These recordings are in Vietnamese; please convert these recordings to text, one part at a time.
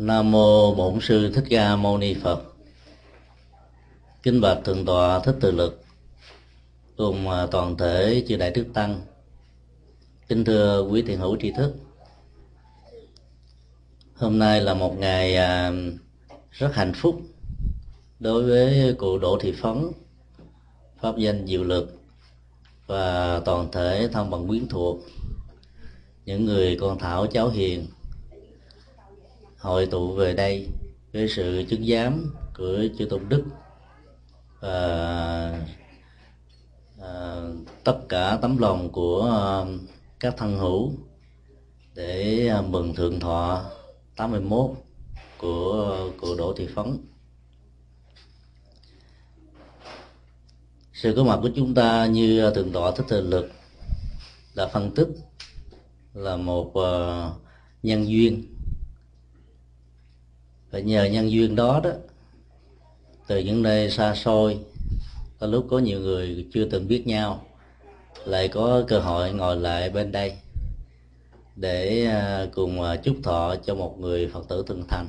Nam mô Bổn sư Thích Ca Mâu Ni Phật. Kính bạch thượng tọa Thích Từ Lực cùng à, toàn thể chư đại đức tăng. Kính thưa quý thiền hữu tri thức. Hôm nay là một ngày à, rất hạnh phúc đối với cụ Đỗ Thị Phấn, pháp danh Diệu Lực và toàn thể thân bằng quyến thuộc những người con thảo cháu hiền hội tụ về đây với sự chứng giám của chư tôn đức và à, tất cả tấm lòng của à, các thân hữu để à, mừng thượng thọ 81 của à, của Đỗ Thị Phấn. Sự có mặt của chúng ta như thượng tọa thích thời lực đã phân tích là một nhân duyên và nhờ nhân duyên đó đó, từ những nơi xa xôi, có lúc có nhiều người chưa từng biết nhau, lại có cơ hội ngồi lại bên đây để à, cùng à, chúc thọ cho một người phật tử thân thành.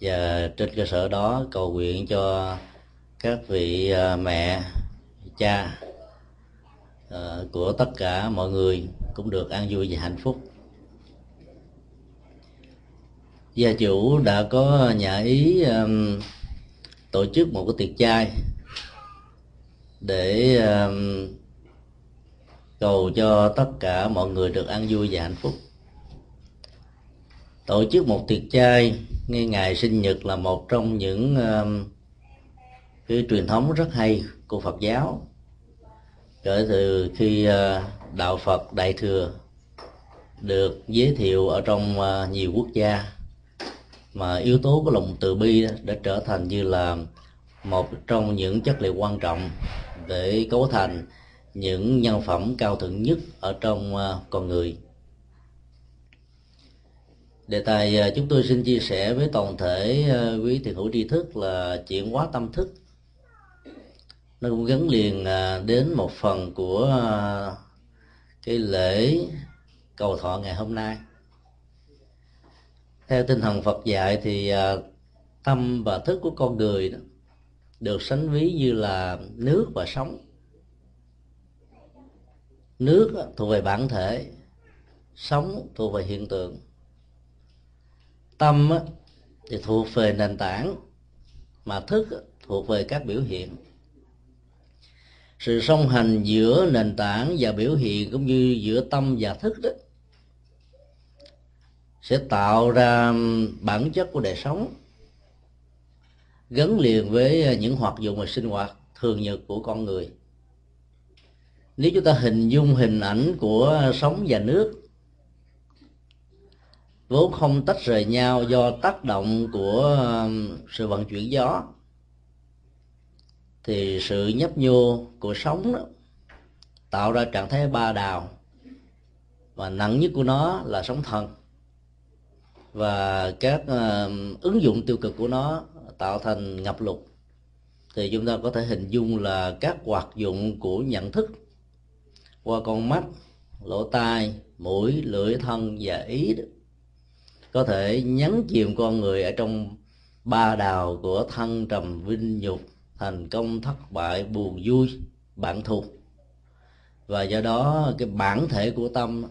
Và trên cơ sở đó cầu nguyện cho các vị à, mẹ, cha của tất cả mọi người cũng được an vui và hạnh phúc. Gia chủ đã có nhà ý um, tổ chức một cái tiệc chay để um, cầu cho tất cả mọi người được ăn vui và hạnh phúc. Tổ chức một tiệc chay ngay ngày sinh nhật là một trong những um, cái truyền thống rất hay của Phật giáo. Kể từ khi uh, đạo Phật đại thừa được giới thiệu ở trong uh, nhiều quốc gia mà yếu tố của lòng từ bi đã trở thành như là một trong những chất liệu quan trọng để cấu thành những nhân phẩm cao thượng nhất ở trong à, con người. Đề tài à, chúng tôi xin chia sẻ với toàn thể à, quý thiền hữu tri thức là chuyển hóa tâm thức. Nó cũng gắn liền đến một phần của cái lễ cầu thọ ngày hôm nay theo tinh thần Phật dạy thì à, tâm và thức của con người đó được sánh ví như là nước và sóng nước thuộc về bản thể sóng thuộc về hiện tượng. Tâm thì thuộc về nền tảng, mà thức thuộc về các biểu hiện. Sự song hành giữa nền tảng và biểu hiện cũng như giữa tâm và thức đó sẽ tạo ra bản chất của đời sống gắn liền với những hoạt dụng và sinh hoạt thường nhật của con người. Nếu chúng ta hình dung hình ảnh của sống và nước vốn không tách rời nhau do tác động của sự vận chuyển gió thì sự nhấp nhô của sóng đó, tạo ra trạng thái ba đào và nặng nhất của nó là sóng thần và các uh, ứng dụng tiêu cực của nó tạo thành ngập lụt. Thì chúng ta có thể hình dung là các hoạt dụng của nhận thức qua con mắt lỗ tai mũi lưỡi thân và ý đó, có thể nhấn chìm con người ở trong ba đào của thân trầm vinh nhục thành công thất bại buồn vui bạn thù và do đó cái bản thể của tâm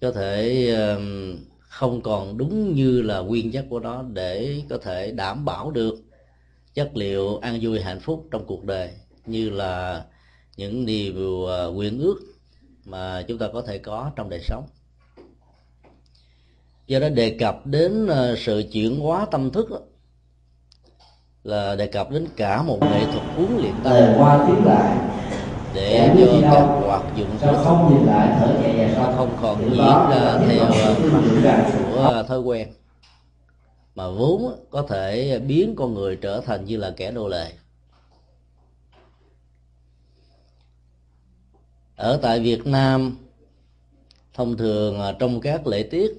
có thể uh, không còn đúng như là nguyên chất của nó để có thể đảm bảo được chất liệu an vui hạnh phúc trong cuộc đời, như là những điều quyền nguyện ước mà chúng ta có thể có trong đời sống. Do đó đề cập đến à, sự chuyển hóa tâm thức là đề cập đến cả một nghệ thuật huấn luyện tâm. Qua tiếng lại để cho các hoạt dụng của không nó không? còn diễn ra theo của thói quen. Mà vốn có thể biến con người trở thành như là kẻ nô lệ. Ở tại Việt Nam thông thường trong các lễ tiết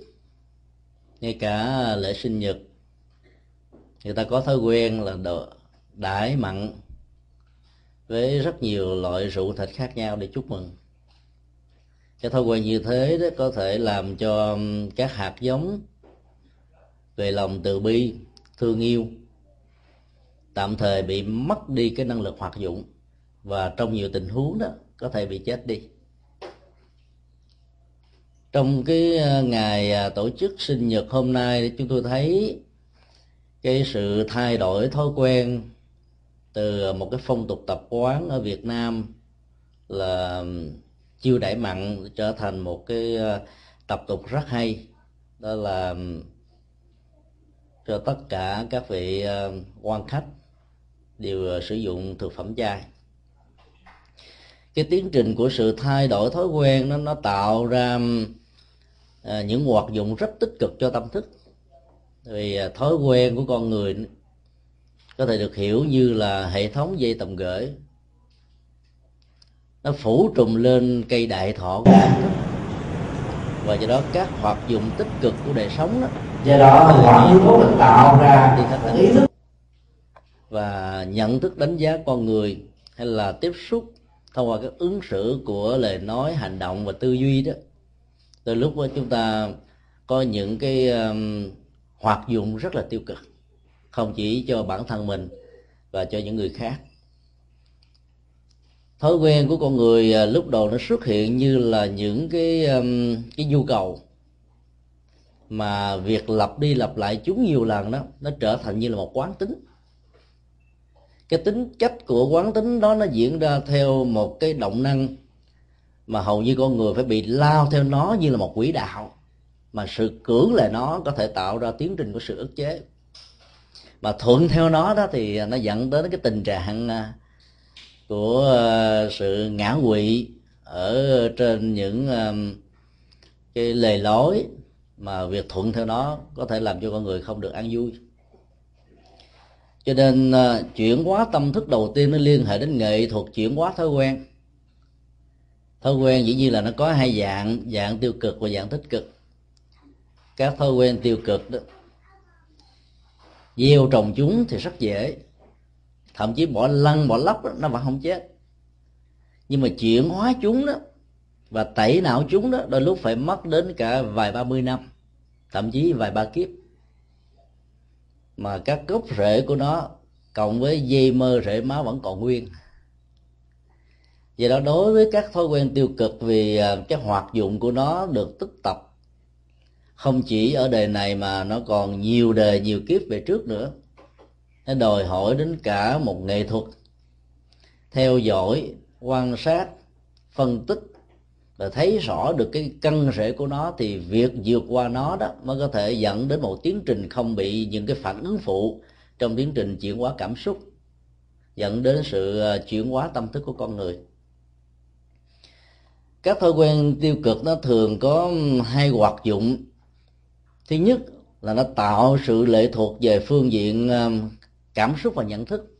ngay cả lễ sinh nhật người ta có thói quen là đãi mặn với rất nhiều loại rượu thịt khác nhau để chúc mừng. Cái thói quen như thế đó có thể làm cho các hạt giống về lòng từ bi, thương yêu tạm thời bị mất đi cái năng lực hoạt dụng và trong nhiều tình huống đó có thể bị chết đi. Trong cái ờ, ngày à, tổ chức sinh nhật hôm nay, chúng tôi thấy cái sự thay đổi thói quen từ một cái phong tục tập quán ở Việt Nam là chiêu đãi mặn trở thành một cái ờ, tập tục rất hay. Đó là cho tất cả các vị ờ, quan khách đều ờ, sử dụng thực phẩm chay. Cái tiến trình của sự thay đổi thói quen nó nó tạo ra những hoạt dụng rất tích cực cho tâm thức. Vì thói quen của con người có thể được hiểu như là hệ thống dây tầm gửi. Nó phủ trùm lên cây đại thọ của tâm thức và do đó các hoạt dụng tích cực của đời sống đó. Do đó mọi yếu tố tạo ra ý thức. Và nhận thức đánh giá con người hay là tiếp xúc thông qua các ứng xử của lời nói hành động và tư duy đó. Từ lúc đó chúng ta có những cái um, hoạt dụng rất là tiêu cực không chỉ cho bản thân mình và cho những người khác. Thói quen của con người à, lúc đầu nó xuất hiện như là những cái um, cái nhu cầu. Mà việc lặp đi lặp lại chúng nhiều lần đó, nó trở thành như là một quán tính. Cái tính chất của quán tính đó nó diễn ra theo một cái động năng mà hầu như con người phải bị lao theo nó như là một quỹ đạo. Mà sự cưỡng lại nó có thể tạo ra tiến trình của sự ức chế mà thuận theo nó đó thì nó dẫn đến cái tình trạng à, của à, sự ngã quỵ ở trên những à, cái lề lối mà việc thuận theo nó có thể làm cho con người không được an vui. Cho nên chuyển hóa tâm thức đầu tiên nó liên hệ đến nghệ thuật chuyển hóa thói quen. Thói quen dĩ nhiên là nó có hai dạng dạng tiêu cực và dạng tích cực. Các thói quen tiêu cực đó gieo trồng chúng thì rất dễ. Thậm chí bỏ lăn bỏ lóc đó, nó vẫn không chết. Nhưng mà chuyển hóa chúng đó và tẩy não chúng đó đôi lúc phải mất đến cả vài ba mươi năm thậm chí vài ba kiếp. Mà các gốc rễ của nó cộng với dây mơ rễ máu vẫn còn nguyên. Do đó đối với các thói quen tiêu cực vì à, cái hoạt dụng của nó được tích tập không chỉ ở đời này mà nó còn nhiều đời, nhiều kiếp về trước nữa. Nó đòi hỏi đến cả một nghệ thuật. Theo dõi, quan sát, phân tích và thấy rõ được cái căn rễ của nó thì việc vượt qua nó đó mới có thể dẫn đến một tiến trình không bị những cái phản ứng phụ trong tiến trình chuyển hóa cảm xúc, dẫn đến sự ờ, chuyển hóa tâm thức của con người. Các thói quen tiêu cực nó thường có hai hoạt dụng thứ nhất là nó tạo sự lệ thuộc về phương diện um, cảm xúc và nhận thức.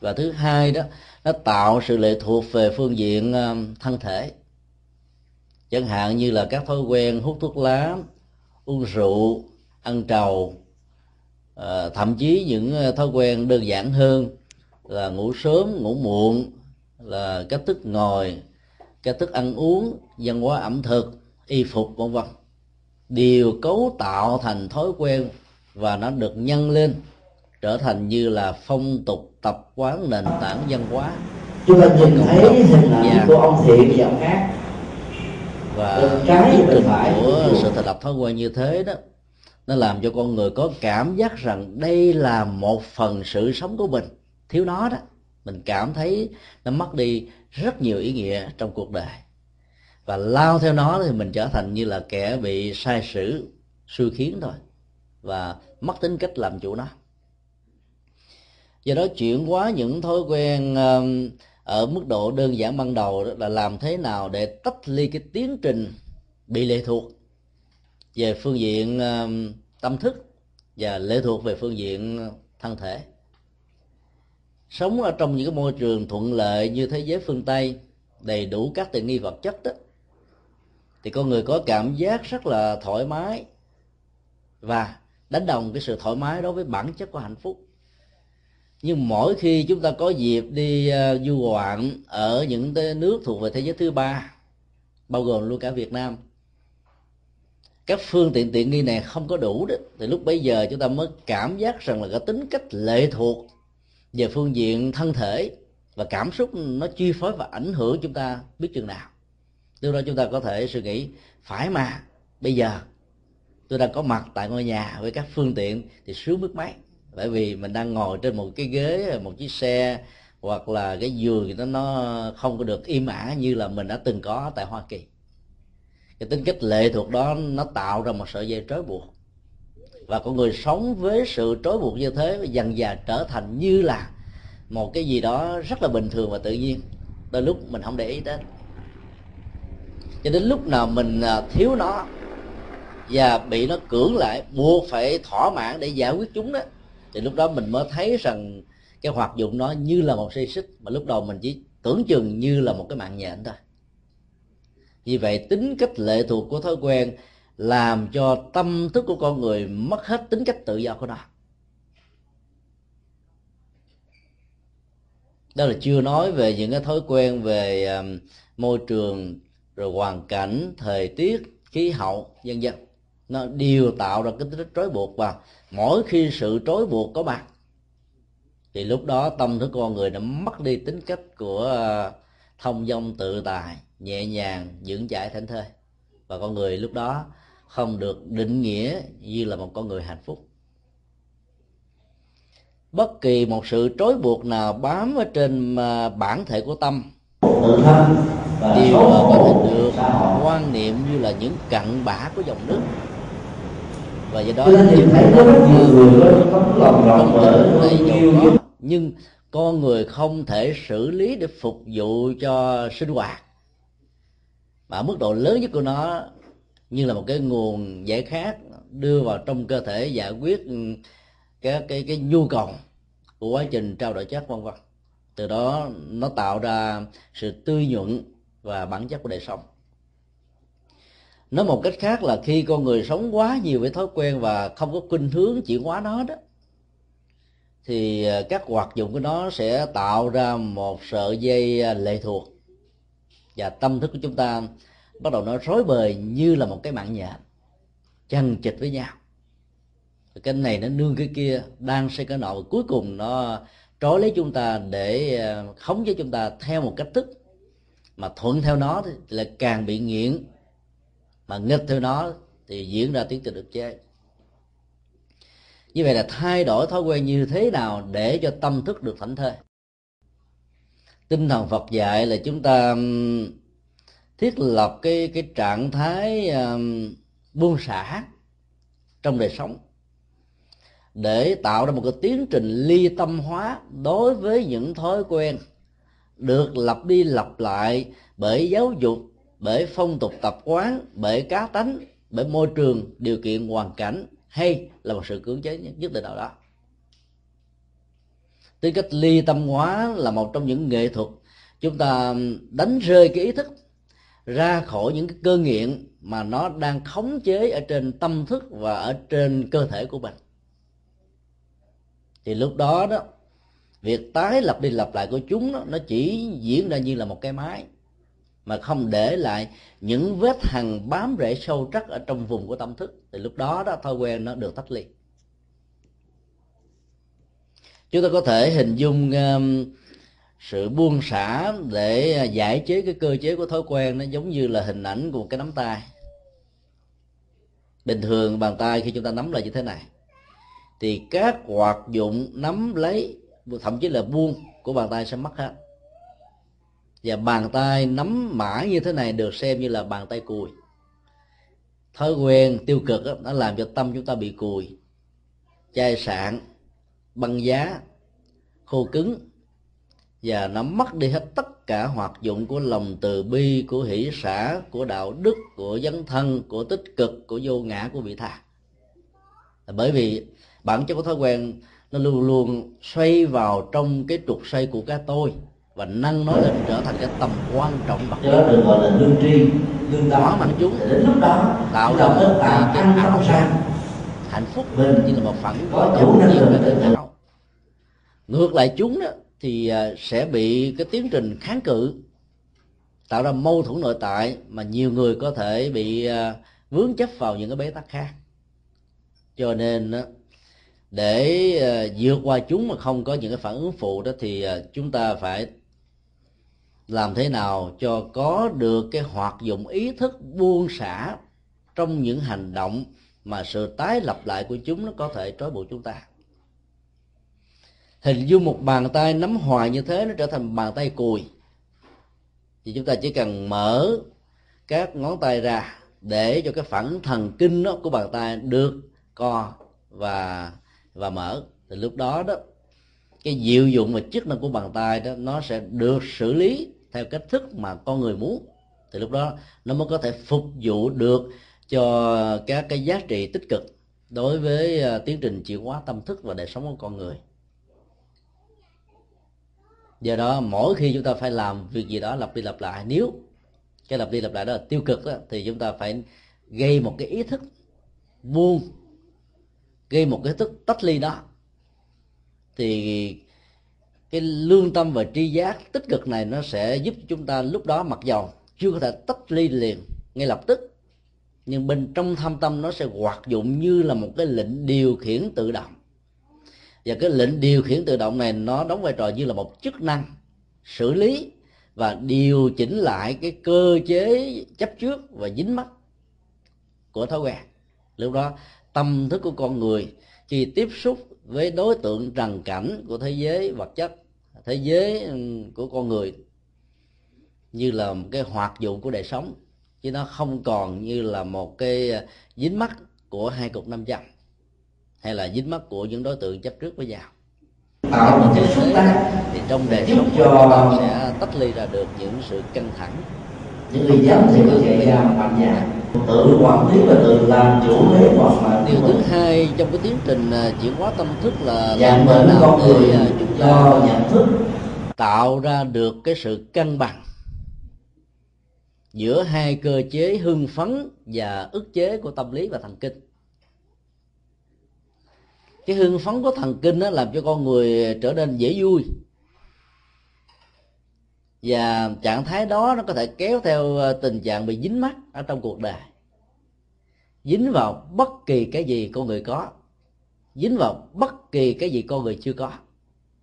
Và thứ hai đó, nó tạo sự lệ thuộc về phương diện um, thân thể. Chẳng hạn như là các thói quen hút thuốc lá, uống rượu, ăn trầu ờ, thậm chí những ờ, thói quen đơn giản hơn là ngủ sớm, ngủ muộn, là cách thức ngồi, cách thức ăn uống, văn hóa ẩm thực, y phục, vân vân đều cấu tạo thành thói quen và nó được nhân lên trở thành như là phong tục tập quán nền tảng văn hóa. Chúng ta nhìn thấy hình ảnh của ông thiện và ông khác. và trái trình của sự thành lập thói quen như thế đó nó làm cho con người có cảm giác rằng đây là một phần sự sống của mình. Thiếu nó đó mình cảm thấy nó mất đi rất nhiều ý nghĩa trong cuộc đời và lao theo nó thì mình trở thành như là kẻ bị sai sử suy khiến thôi. Và mất tính cách làm chủ nó. Do đó chuyển hóa những thói quen um, ở mức độ đơn giản ban đầu là làm thế nào để tách ly cái tiến trình bị lệ thuộc về phương diện um, tâm thức và lệ thuộc về phương diện thân thể. Sống ở trong những cái môi trường thuận lợi như thế giới phương tây, đầy đủ các tiện nghi vật chất đó thì con người có cảm giác rất là thoải mái và đánh đồng cái sự thoải mái đối với bản chất của hạnh phúc. Nhưng mỗi khi chúng ta có dịp đi uh, du ngoạn ở những nước thuộc về thế giới thứ ba bao gồm luôn cả Việt Nam các phương tiện tiện nghi này không có đủ đó thì lúc bấy giờ chúng ta mới cảm giác rằng là cái tính cách lệ thuộc về phương diện thân thể và cảm xúc nó chi phối và ảnh hưởng chúng ta biết chừng nào lúc đó chúng ta có thể suy nghĩ, phải mà, bây giờ tôi đang có mặt tại ngôi nhà với các phương tiện thì sướng biết mấy. Bởi vì mình đang ngồi trên một cái ghế, một chiếc xe, hoặc là cái giường thì nó nó không có được im ả như là mình đã từng có tại Hoa Kỳ. Cái tính cách lệ thuộc đó nó tạo ra một sợi dây trói buộc. Và con người sống với sự trói buộc như thế dần dà trở thành như là một cái gì đó rất là bình thường và tự nhiên. Đôi lúc mình không để ý đến cho đến lúc nào mình à, thiếu nó và bị nó cưỡng lại, buộc phải thỏa mãn để giải quyết chúng đó, thì lúc đó mình mới thấy rằng cái hoạt dụng nó như là một dây xích, mà lúc đầu mình chỉ tưởng chừng như là một cái mạng nhện thôi. Vì vậy, tính cách lệ thuộc của thói quen làm cho tâm thức của con người mất hết tính cách tự do của nó. Đó là chưa nói về những cái thói quen về à, môi trường rồi hoàn cảnh, thời tiết, khí hậu, vân vân. Nó đều tạo ra cái tính trói buộc và mỗi khi sự trói buộc có mặt, thì lúc đó tâm thức con người đã mất đi tính cách của ờ, thông dong tự tài nhẹ nhàng, vững chãi thảnh thơi. Và con người lúc đó không được định nghĩa như là một con người hạnh phúc. Bất kỳ một sự trói buộc nào bám ở trên ờ, bản thể của tâm đều có thể được. Quan niệm như là những cặn bã của dòng nước. Và do đó nhìn thấy có rất nhiều người có lòng lòng ở nhưng con người không thể xử lý để phục vụ cho sinh hoạt. Mà mức độ lớn nhất của nó như là một cái nguồn giải khát đưa vào trong cơ thể giải quyết cái cái cái nhu cầu của quá trình trao đổi chất vân vân. Từ đó nó tạo ra sự tươi nhuận và bản chất của đời sống. Nói một cách khác là khi con người sống quá nhiều với thói quen và không có khuynh hướng chuyển hóa nó đó, thì à, các hoạt dụng của nó sẽ tạo ra một sợi dây à, lệ thuộc và tâm thức của chúng ta bắt đầu nó rối bời như là một cái mạng nhện, chằng chịch với nhau. Cái này nó nương cái kia đang xây cái nọ và cuối cùng nó trói lấy chúng ta để à, khống chế chúng ta theo một cách thức mà thuận theo nó thì là càng bị nghiện. Mà nghịch theo nó thì diễn ra tiến trình được chế như vậy là thay đổi thói quen như thế nào để cho tâm thức được thảnh thơi? Tinh thần phật dạy là chúng ta thiết lập cái cái trạng thái um, buông xả trong đời sống để tạo ra một cái tiến trình ly tâm hóa đối với những thói quen được lặp đi lặp lại bởi giáo dục, bởi phong tục tập quán, bởi cá tánh, bởi môi trường, điều kiện hoàn cảnh hay là một sự cưỡng chế nhất định nào đó. Tính cách ly tâm hóa là một trong những nghệ thuật chúng ta đánh rơi cái ý thức, ra khỏi những cái cơ nghiện mà nó đang khống chế ở trên tâm thức và ở trên cơ thể của mình. Thì lúc đó đó việc tái lập đi lập lại của chúng đó, nó chỉ diễn ra như là một cái máy mà không để lại những vết hằn bám rễ sâu sắc ở trong vùng của tâm thức. Thì lúc đó đó thói quen nó được tách ly. Chúng ta có thể hình dung um, sự buông xả để giải chế cái cơ chế của thói quen nó giống như là hình ảnh của một cái nắm tay. Bình thường bàn tay khi chúng ta nắm là như thế này. Thì các hoạt dụng nắm lấy thậm chí là buông của bàn tay sẽ mất hết và bàn tay nắm mãi như thế này được xem như là bàn tay cùi. Thói quen tiêu cực đó, nó làm cho tâm chúng ta bị cùi chai sạn băng giá khô cứng. Và nó mất đi hết tất cả hoạt dụng của lòng từ bi của hỷ xã của đạo đức của dấn thân của tích cực của vô ngã của vị tha. Bởi vì bản chất của thói quen nó luôn luôn xoay vào trong cái trục xoay của cái tôi và nâng nó lên trở thành cái tầm quan trọng bậc nhất được gọi là lương tri lương hóa mạnh chúng đến lúc đó tạo ra một cái ảo giác hạnh phúc như là một phản có chủ nhiên và tự hào. Ngược lại chúng đó thì à, sẽ bị cái tiến trình kháng cự tạo ra mâu thuẫn nội tại mà nhiều người có thể bị à, vướng chấp vào những cái bế tắc khác. Cho nên để ờ, vượt qua chúng mà không có những cái phản ứng phụ đó thì ờ, chúng ta phải làm thế nào cho có được cái hoạt dụng ý thức buông xả trong những hành động mà sự tái lập lại của chúng nó có thể trói buộc chúng ta. Hình dung một bàn tay nắm hoài như thế nó trở thành bàn tay cùi. Thì chúng ta chỉ cần mở các ngón tay ra để cho cái phản thần kinh đó của bàn tay được co và và mở. Thì lúc đó đó cái diệu dụng và chức năng của bàn tay đó nó sẽ được xử lý theo cách thức mà con người muốn. Thì lúc đó nó mới có thể phục vụ được cho các cái giá trị tích cực đối với à, tiến trình chuyển hóa tâm thức và đời sống của con người. Do đó mỗi khi chúng ta phải làm việc gì đó lặp đi lặp lại nếu cái lặp đi lặp lại đó là tiêu cực đó, thì chúng ta phải gây một cái ý thức buông gây một cái thức tách ly đó, thì cái lương tâm và tri giác tích cực này nó sẽ giúp chúng ta lúc đó mặc dầu chưa có thể tách ly liền ngay lập tức, nhưng bên trong thâm tâm nó sẽ hoạt dụng như là một cái lệnh điều khiển tự động. Và cái lệnh điều khiển tự động này nó đóng vai trò như là một chức năng xử lý và điều chỉnh lại cái cơ chế chấp trước và dính mắc của thói quen. Lúc đó tâm thức của con người khi tiếp xúc với đối tượng trần cảnh của thế giới vật chất thế giới ừ, của con người như là một cái hoạt dụng của đời sống chứ nó không còn như là một cái dính mắt của hai cục năm trăm hay là dính mắt của những đối tượng chấp trước với nhau. Tạo một xúc tác thì trong đời sống cho ta sẽ tách ly ra được những sự căng thẳng những người giám thị có thể ra mạnh dạng tự quản lý và tự làm chủ lấy hoạt động điều thứ hai trong cái tiến trình à, chuyển hóa tâm thức là làm thế nào để à, chúng ta nhận thức. tạo ra được cái sự cân bằng giữa hai cơ chế hưng phấn và ức chế của tâm lý và thần kinh. Cái hưng phấn của thần kinh đó làm cho con người trở nên dễ vui và trạng thái đó nó có thể kéo theo ờ, tình trạng bị dính mắc ở trong cuộc đời. Dính vào bất kỳ cái gì con người có. Dính vào bất kỳ cái gì con người chưa có.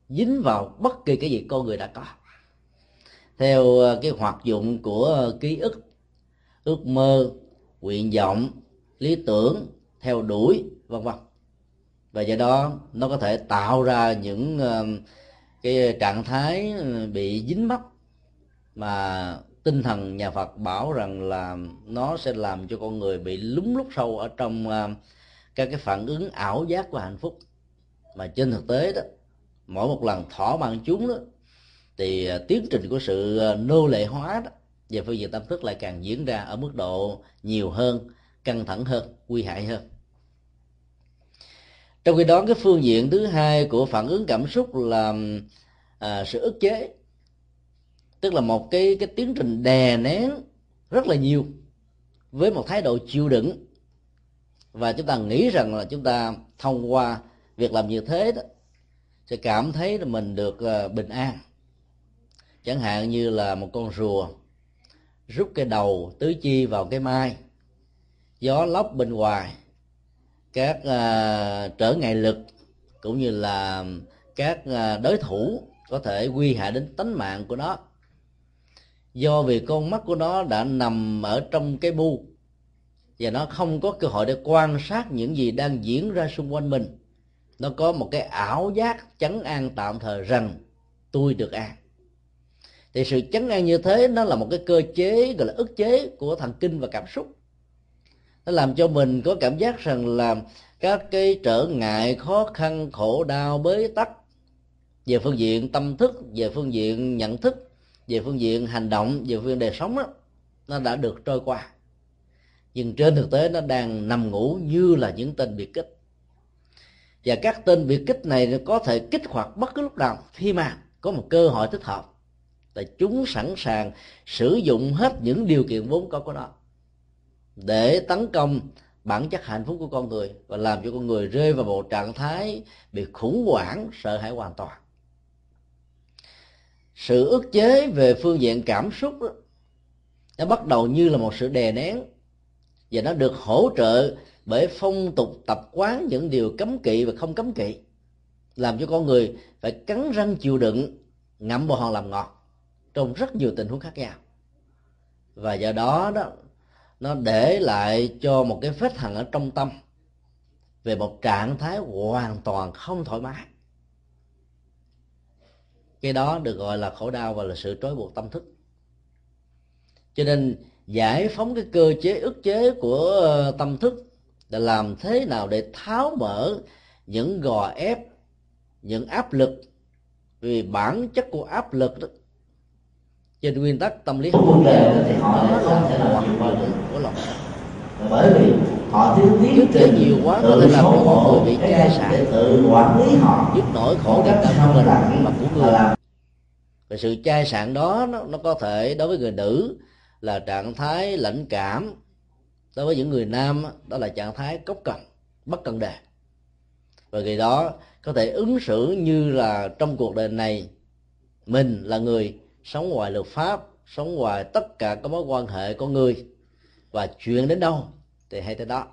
Dính vào bất kỳ cái gì con người đã có. Theo ờ, cái hoạt dụng của ký ức, ước mơ, nguyện vọng, lý tưởng, theo đuổi, vân vân. Và do đó nó có thể tạo ra những ờ, cái trạng thái bị dính mắc mà tinh thần nhà Phật bảo rằng là nó sẽ làm cho con người bị lúng lúc sâu ở trong à, các cái phản ứng ảo giác của hạnh phúc. Mà trên thực tế đó mỗi một lần thỏa mãn chúng đó thì à, tiến trình của sự à, nô lệ hóa đó về phương diện tâm thức lại càng diễn ra ở mức độ nhiều hơn căng thẳng hơn nguy hại hơn. Trong khi đó cái phương diện thứ hai của phản ứng cảm xúc là à, sự ức chế tức là một cái cái tiến trình đè nén rất là nhiều với một thái độ chịu đựng. Và chúng ta nghĩ rằng là chúng ta thông qua việc làm như thế đó sẽ cảm thấy là mình được ờ, bình an. Chẳng hạn như là một con rùa rút cái đầu tứ chi vào cái mai gió lốc bên ngoài các uh, trở ngại lực cũng như là các uh, đối thủ có thể nguy hại đến tính mạng của nó do vì con mắt của nó đã nằm ở trong cái bu, và nó không có cơ hội để quan sát những gì đang diễn ra xung quanh mình. Nó có một cái ảo giác chấn an tạm thời rằng tôi được an. Thì sự chấn an như thế nó là một cái cơ chế, gọi là ức chế của thần kinh và cảm xúc. Nó làm cho mình có cảm giác rằng là các cái trở ngại, khó khăn, khổ đau, bế tắc về phương diện tâm thức, về phương diện nhận thức về phương diện hành động về phương diện đời sống đó, nó đã được trôi qua. Nhưng trên thực tế nó đang nằm ngủ như là những tên biệt kích. Và các tên biệt kích này có thể kích hoạt bất cứ lúc nào. Khi mà có một cơ hội thích hợp là chúng sẵn sàng sử dụng hết những điều kiện vốn có của nó để tấn công bản chất hạnh phúc của con người và làm cho con người rơi vào một trạng thái bị khủng hoảng sợ hãi hoàn toàn sự ức chế về phương diện cảm xúc đó, nó bắt đầu như là một sự đè nén. Và nó được hỗ trợ bởi phong tục tập quán những điều cấm kỵ và không cấm kỵ làm cho con người phải cắn răng chịu đựng ngậm bồ hòn làm ngọt trong rất nhiều tình huống khác nhau. Và do đó đó nó để lại cho một cái vết hằn ở trong tâm về một trạng thái hoàn toàn không thoải mái cái đó được gọi là khổ đau và là sự trói buộc tâm thức. Cho nên giải phóng cái cơ chế ức chế của ờ, tâm thức là làm thế nào để tháo mở những gò ép, những áp lực vì bản chất của áp lực đó. Trên nguyên tắc tâm lý vấn đề thì họ đó là chịu bớt của lòng. Bởi vì họ thiếu tiến kể nhiều quá có thể làm cho mọi người bị chai sạn. để tự quản lý họ. Giúp nỗi khổ niềm đau của mình và của người. và sự chai sạn đó nó, nó có thể đối với người nữ là trạng thái lãnh cảm. Đối với những người nam đó là trạng thái cốc cần bất cần đề. Và người đó có thể ứng xử như là trong cuộc đời này mình là người sống ngoài luật pháp sống ngoài tất cả các mối quan hệ con người. Và chuyện đến đâu thì hay tới đó.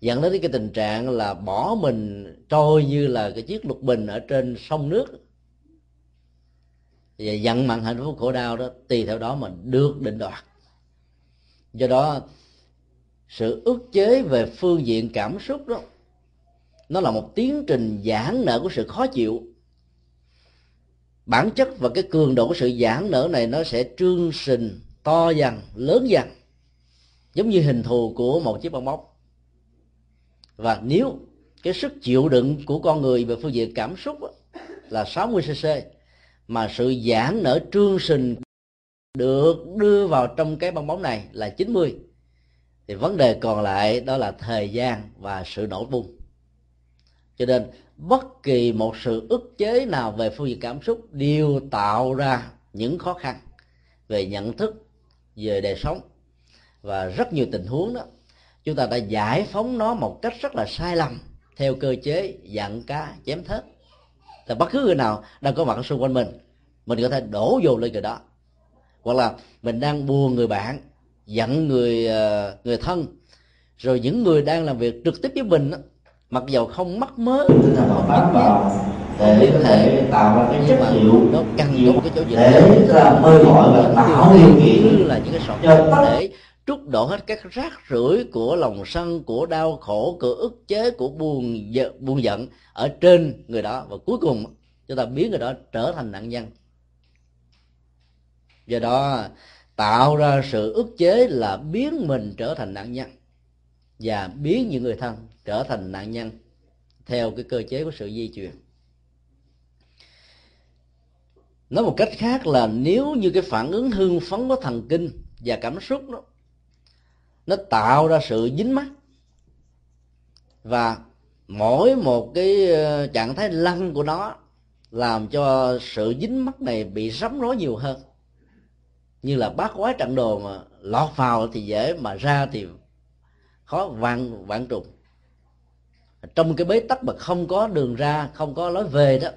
Dẫn đến cái tình trạng là bỏ mình trôi như là cái chiếc lục bình ở trên sông nước. Và dặn mặn hạnh phúc khổ đau đó, tùy theo đó mà được định đoạt. Do đó, sự ức chế về phương diện cảm xúc đó, nó là một tiến trình giãn nở của sự khó chịu. Bản chất và cái cường độ của sự giãn nở này nó sẽ trương sình, to dần, lớn dần giống như hình thù của một chiếc bong bóng. Và nếu cái sức chịu đựng của con người về phương diện cảm xúc là 60 cc mà sự giãn nở trương sình được đưa vào trong cái bong bóng này là 90 thì vấn đề còn lại đó là thời gian và sự nổ bung. Cho nên, bất kỳ một sự ức chế nào về phương diện cảm xúc đều tạo ra những khó khăn về nhận thức, về đời sống và rất nhiều tình huống đó chúng ta đã giải phóng nó một cách rất là sai lầm theo cơ chế dặn cá chém thớt. Thì bất cứ người nào đang có mặt xung quanh mình mình có thể đổ dồn lên người đó. Hoặc là mình đang buồn người bạn giận người ờ, người thân. Rồi những người đang làm việc trực tiếp với mình đó, mặc dầu không mắc mớ thần hợp tác vào để có thể tạo ra cái chất liệu nó cần có cái chỗ gì để làm mời gọi và tạo điều kiện là những cái sọt để trút đổ hết các rác rưởi của lòng sân của đau khổ của ức chế của buồn giận, buồn giận ở trên người đó. Và cuối cùng chúng ta biến người đó trở thành nạn nhân. Do đó tạo ra sự ức chế là biến mình trở thành nạn nhân. Và biến những người thân trở thành nạn nhân theo cái cơ chế của sự di chuyển nói một cách khác là nếu như cái phản ứng hưng phấn của thần kinh và cảm xúc đó nó tạo ra sự dính mắc và mỗi một cái ờ, trạng thái lăng của nó làm cho sự dính mắc này bị rắm rối nhiều hơn. Như là bát quái trận đồ mà lọt vào thì dễ, mà ra thì khó vạn vạn trùng. Trong cái bế tắc mà không có đường ra, không có lối về đó,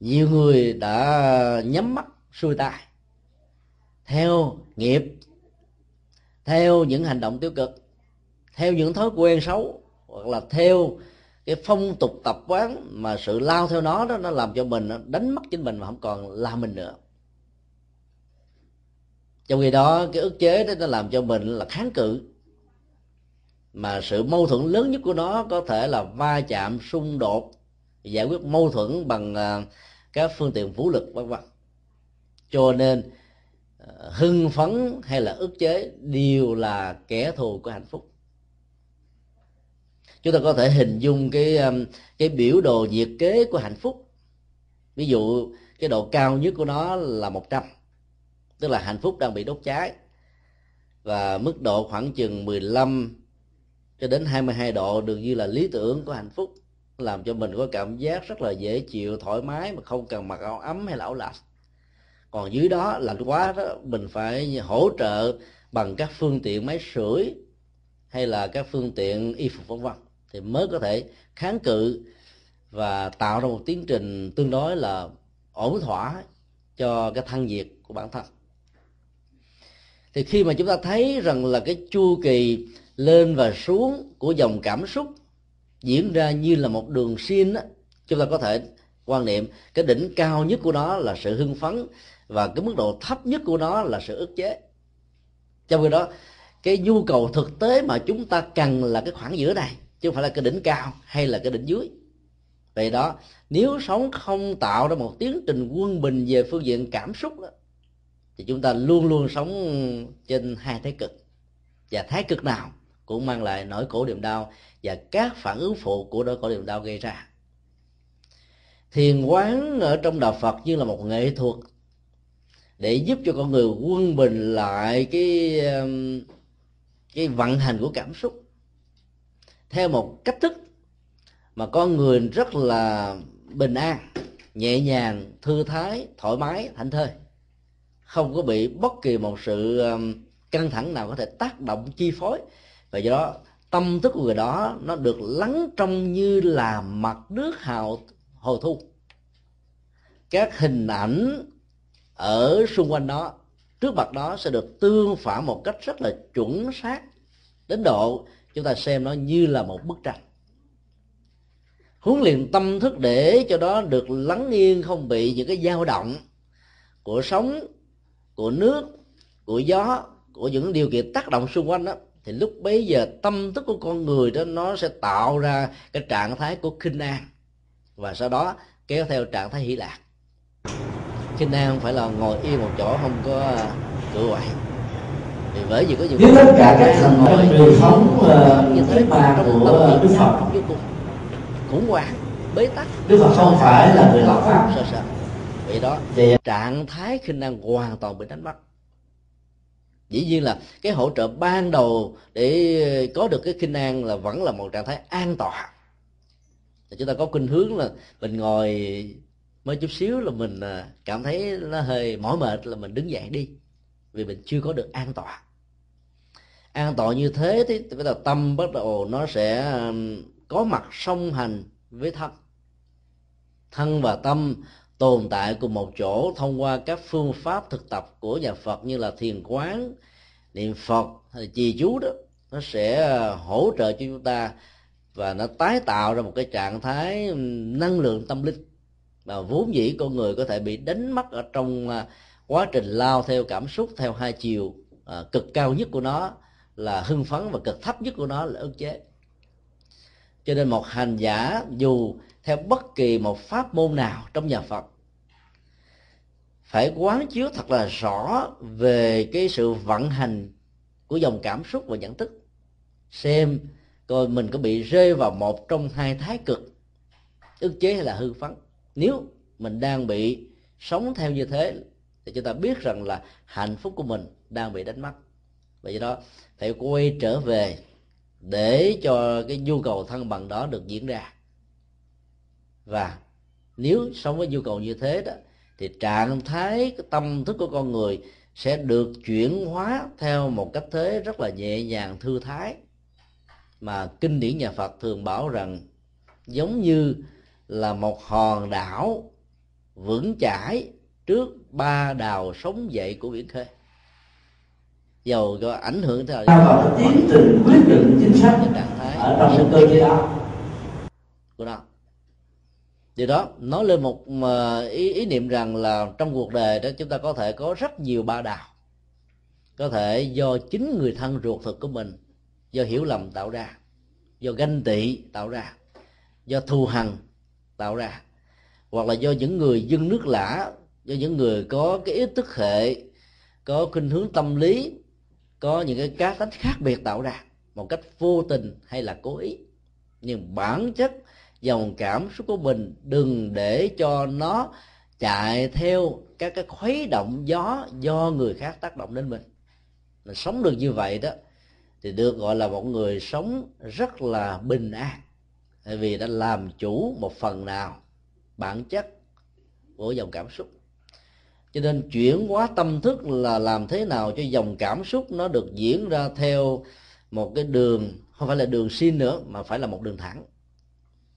nhiều người đã nhắm mắt xuôi tay. Theo nghiệp theo những hành động tiêu cực, theo những thói quen xấu, hoặc là theo cái phong tục tập quán mà sự lao theo nó đó, nó làm cho mình, nó đánh mất chính mình mà không còn là mình nữa. Trong khi đó, cái ức chế đó, nó làm cho mình là kháng cự. Mà sự mâu thuẫn lớn nhất của nó có thể là va chạm, xung đột, giải quyết mâu thuẫn bằng à, các phương tiện vũ lực, vân vân. Cho nên hưng phấn hay là ức chế đều là kẻ thù của hạnh phúc. Chúng ta có thể hình dung cái um, cái biểu đồ nhiệt kế của hạnh phúc. Ví dụ, cái độ cao nhất của nó là 100 tức là hạnh phúc đang bị đốt cháy. Và mức độ khoảng chừng 15 cho đến 22 độ được như là lý tưởng của hạnh phúc, làm cho mình có cảm giác rất là dễ chịu, thoải mái mà không cần mặc áo ấm hay là áo lạnh còn dưới đó lạnh quá đó, mình phải hỗ trợ bằng các phương tiện máy sưởi hay là các phương tiện y phục vân vân. Thì mới có thể kháng cự và tạo ra một tiến trình tương đối là ổn thỏa cho cái thân nhiệt của bản thân. Thì khi mà chúng ta thấy rằng là cái chu kỳ lên và xuống của dòng cảm xúc diễn ra như là một đường xin á, chúng ta có thể quan niệm cái đỉnh cao nhất của nó là sự hưng phấn và cái mức độ thấp nhất của nó là sự ức chế. Trong khi đó, cái nhu cầu thực tế mà chúng ta cần là cái khoảng giữa này, chứ không phải là cái đỉnh cao hay là cái đỉnh dưới. Vậy đó, nếu sống không tạo ra một tiến trình quân bình về phương diện cảm xúc đó, thì chúng ta luôn luôn sống trên hai thái cực. Và thái cực nào cũng mang lại nỗi khổ niềm đau và các phản ứng phụ của nỗi khổ niềm đau gây ra. Thiền quán ở trong đạo phật như là một nghệ thuật để giúp cho con người quân bình lại cái um, cái vận hành của cảm xúc. Theo một cách thức mà con người rất là bình an, nhẹ nhàng, thư thái, thoải mái, thảnh thơi. Không có bị bất kỳ một sự um, căng thẳng nào có thể tác động, chi phối. Và do đó, tâm thức của người đó nó được lắng trong như là mặt nước hào, hồ thu. Các hình ảnh ở xung quanh đó, trước mặt đó sẽ được tương phản một cách rất là chuẩn xác. Đến độ chúng ta xem nó như là một bức tranh. Huấn luyện tâm thức để cho đó được lắng yên không bị những cái dao động của sóng, của nước, của gió, của những điều kiện tác động xung quanh đó. Thì lúc bấy giờ tâm thức của con người đó, nó sẽ tạo ra cái trạng thái của kinh an. Và sau đó kéo theo trạng thái hỷ lạc kinh an không phải là ngồi yên một chỗ không có cử quậy. Vì bởi vì có những nếu tất cả các thần trong truyền thống như thế mà của đức phật. khủng hoảng bế tắc. Đức phật không phải là người lập pháp. Sợ sợ vậy đó thì trạng thái khinh năng hoàn toàn bị đánh mất. Dĩ nhiên là cái hỗ trợ ban đầu để có được cái khinh an là vẫn là một trạng thái an toàn. Thì chúng ta có khuynh hướng là mình ngồi mới chút xíu là mình à, cảm thấy nó hơi mỏi mệt là mình đứng dậy đi. Vì mình chưa có được an toàn. An toàn như thế thì bắt đầu tâm bắt đầu nó sẽ à, có mặt song hành với thân. Thân và tâm tồn tại cùng một chỗ thông qua các phương pháp thực tập của nhà Phật như là thiền quán, niệm Phật hay trì chú đó. Nó sẽ à, hỗ trợ cho chúng ta và nó tái tạo ra một cái trạng thái năng lượng tâm linh mà vốn dĩ con người có thể bị đánh mất ở trong à, quá trình lao theo cảm xúc theo hai chiều à, cực cao nhất của nó là hưng phấn và cực thấp nhất của nó là ức chế. Cho nên một hành giả dù theo bất kỳ một pháp môn nào trong nhà phật phải quán chiếu thật là rõ về cái sự vận hành của dòng cảm xúc và nhận thức. Xem coi mình có bị rơi vào một trong hai thái cực ức chế hay là hư phấn nếu mình đang bị sống theo như thế, thì chúng ta biết rằng là hạnh phúc của mình đang bị đánh mất. Vì vậy đó phải quay trở về để cho cái nhu cầu thăng bằng đó được diễn ra. Và nếu sống với nhu cầu như thế đó, thì trạng thái, cái tâm thức của con người sẽ được chuyển hóa theo một cách thế rất là nhẹ nhàng, thư thái. Mà kinh điển nhà Phật thường bảo rằng, giống như là một hòn đảo vững chãi trước ba đào sống dậy của biển khơi. Dầu có ảnh hưởng theo vào tiến trình quyết định chính sách ở trong cái cơ chế đó. của nó. Điều đó nói lên một ý, ý niệm rằng là trong cuộc đời đó chúng ta có thể có rất nhiều ba đào. Có thể do chính người thân ruột thực của mình do hiểu lầm tạo ra do ganh tị tạo ra do thù hằn tạo ra. Hoặc là do những người dân nước lã, do những người có cái ý thức hệ, có khuynh hướng tâm lý, có những cái cá tính khác biệt tạo ra một cách vô tình hay là cố ý. Nhưng bản chất dòng cảm xúc của mình đừng để cho nó chạy theo các cái khuấy động gió do người khác tác động đến mình. Mình sống được như vậy đó, thì được gọi là một người sống rất là bình an tại vì đã làm chủ một phần nào bản chất của dòng cảm xúc. Cho nên chuyển hóa tâm thức là làm thế nào cho dòng cảm xúc nó được diễn ra theo một cái đường không phải là đường xin nữa mà phải là một đường thẳng.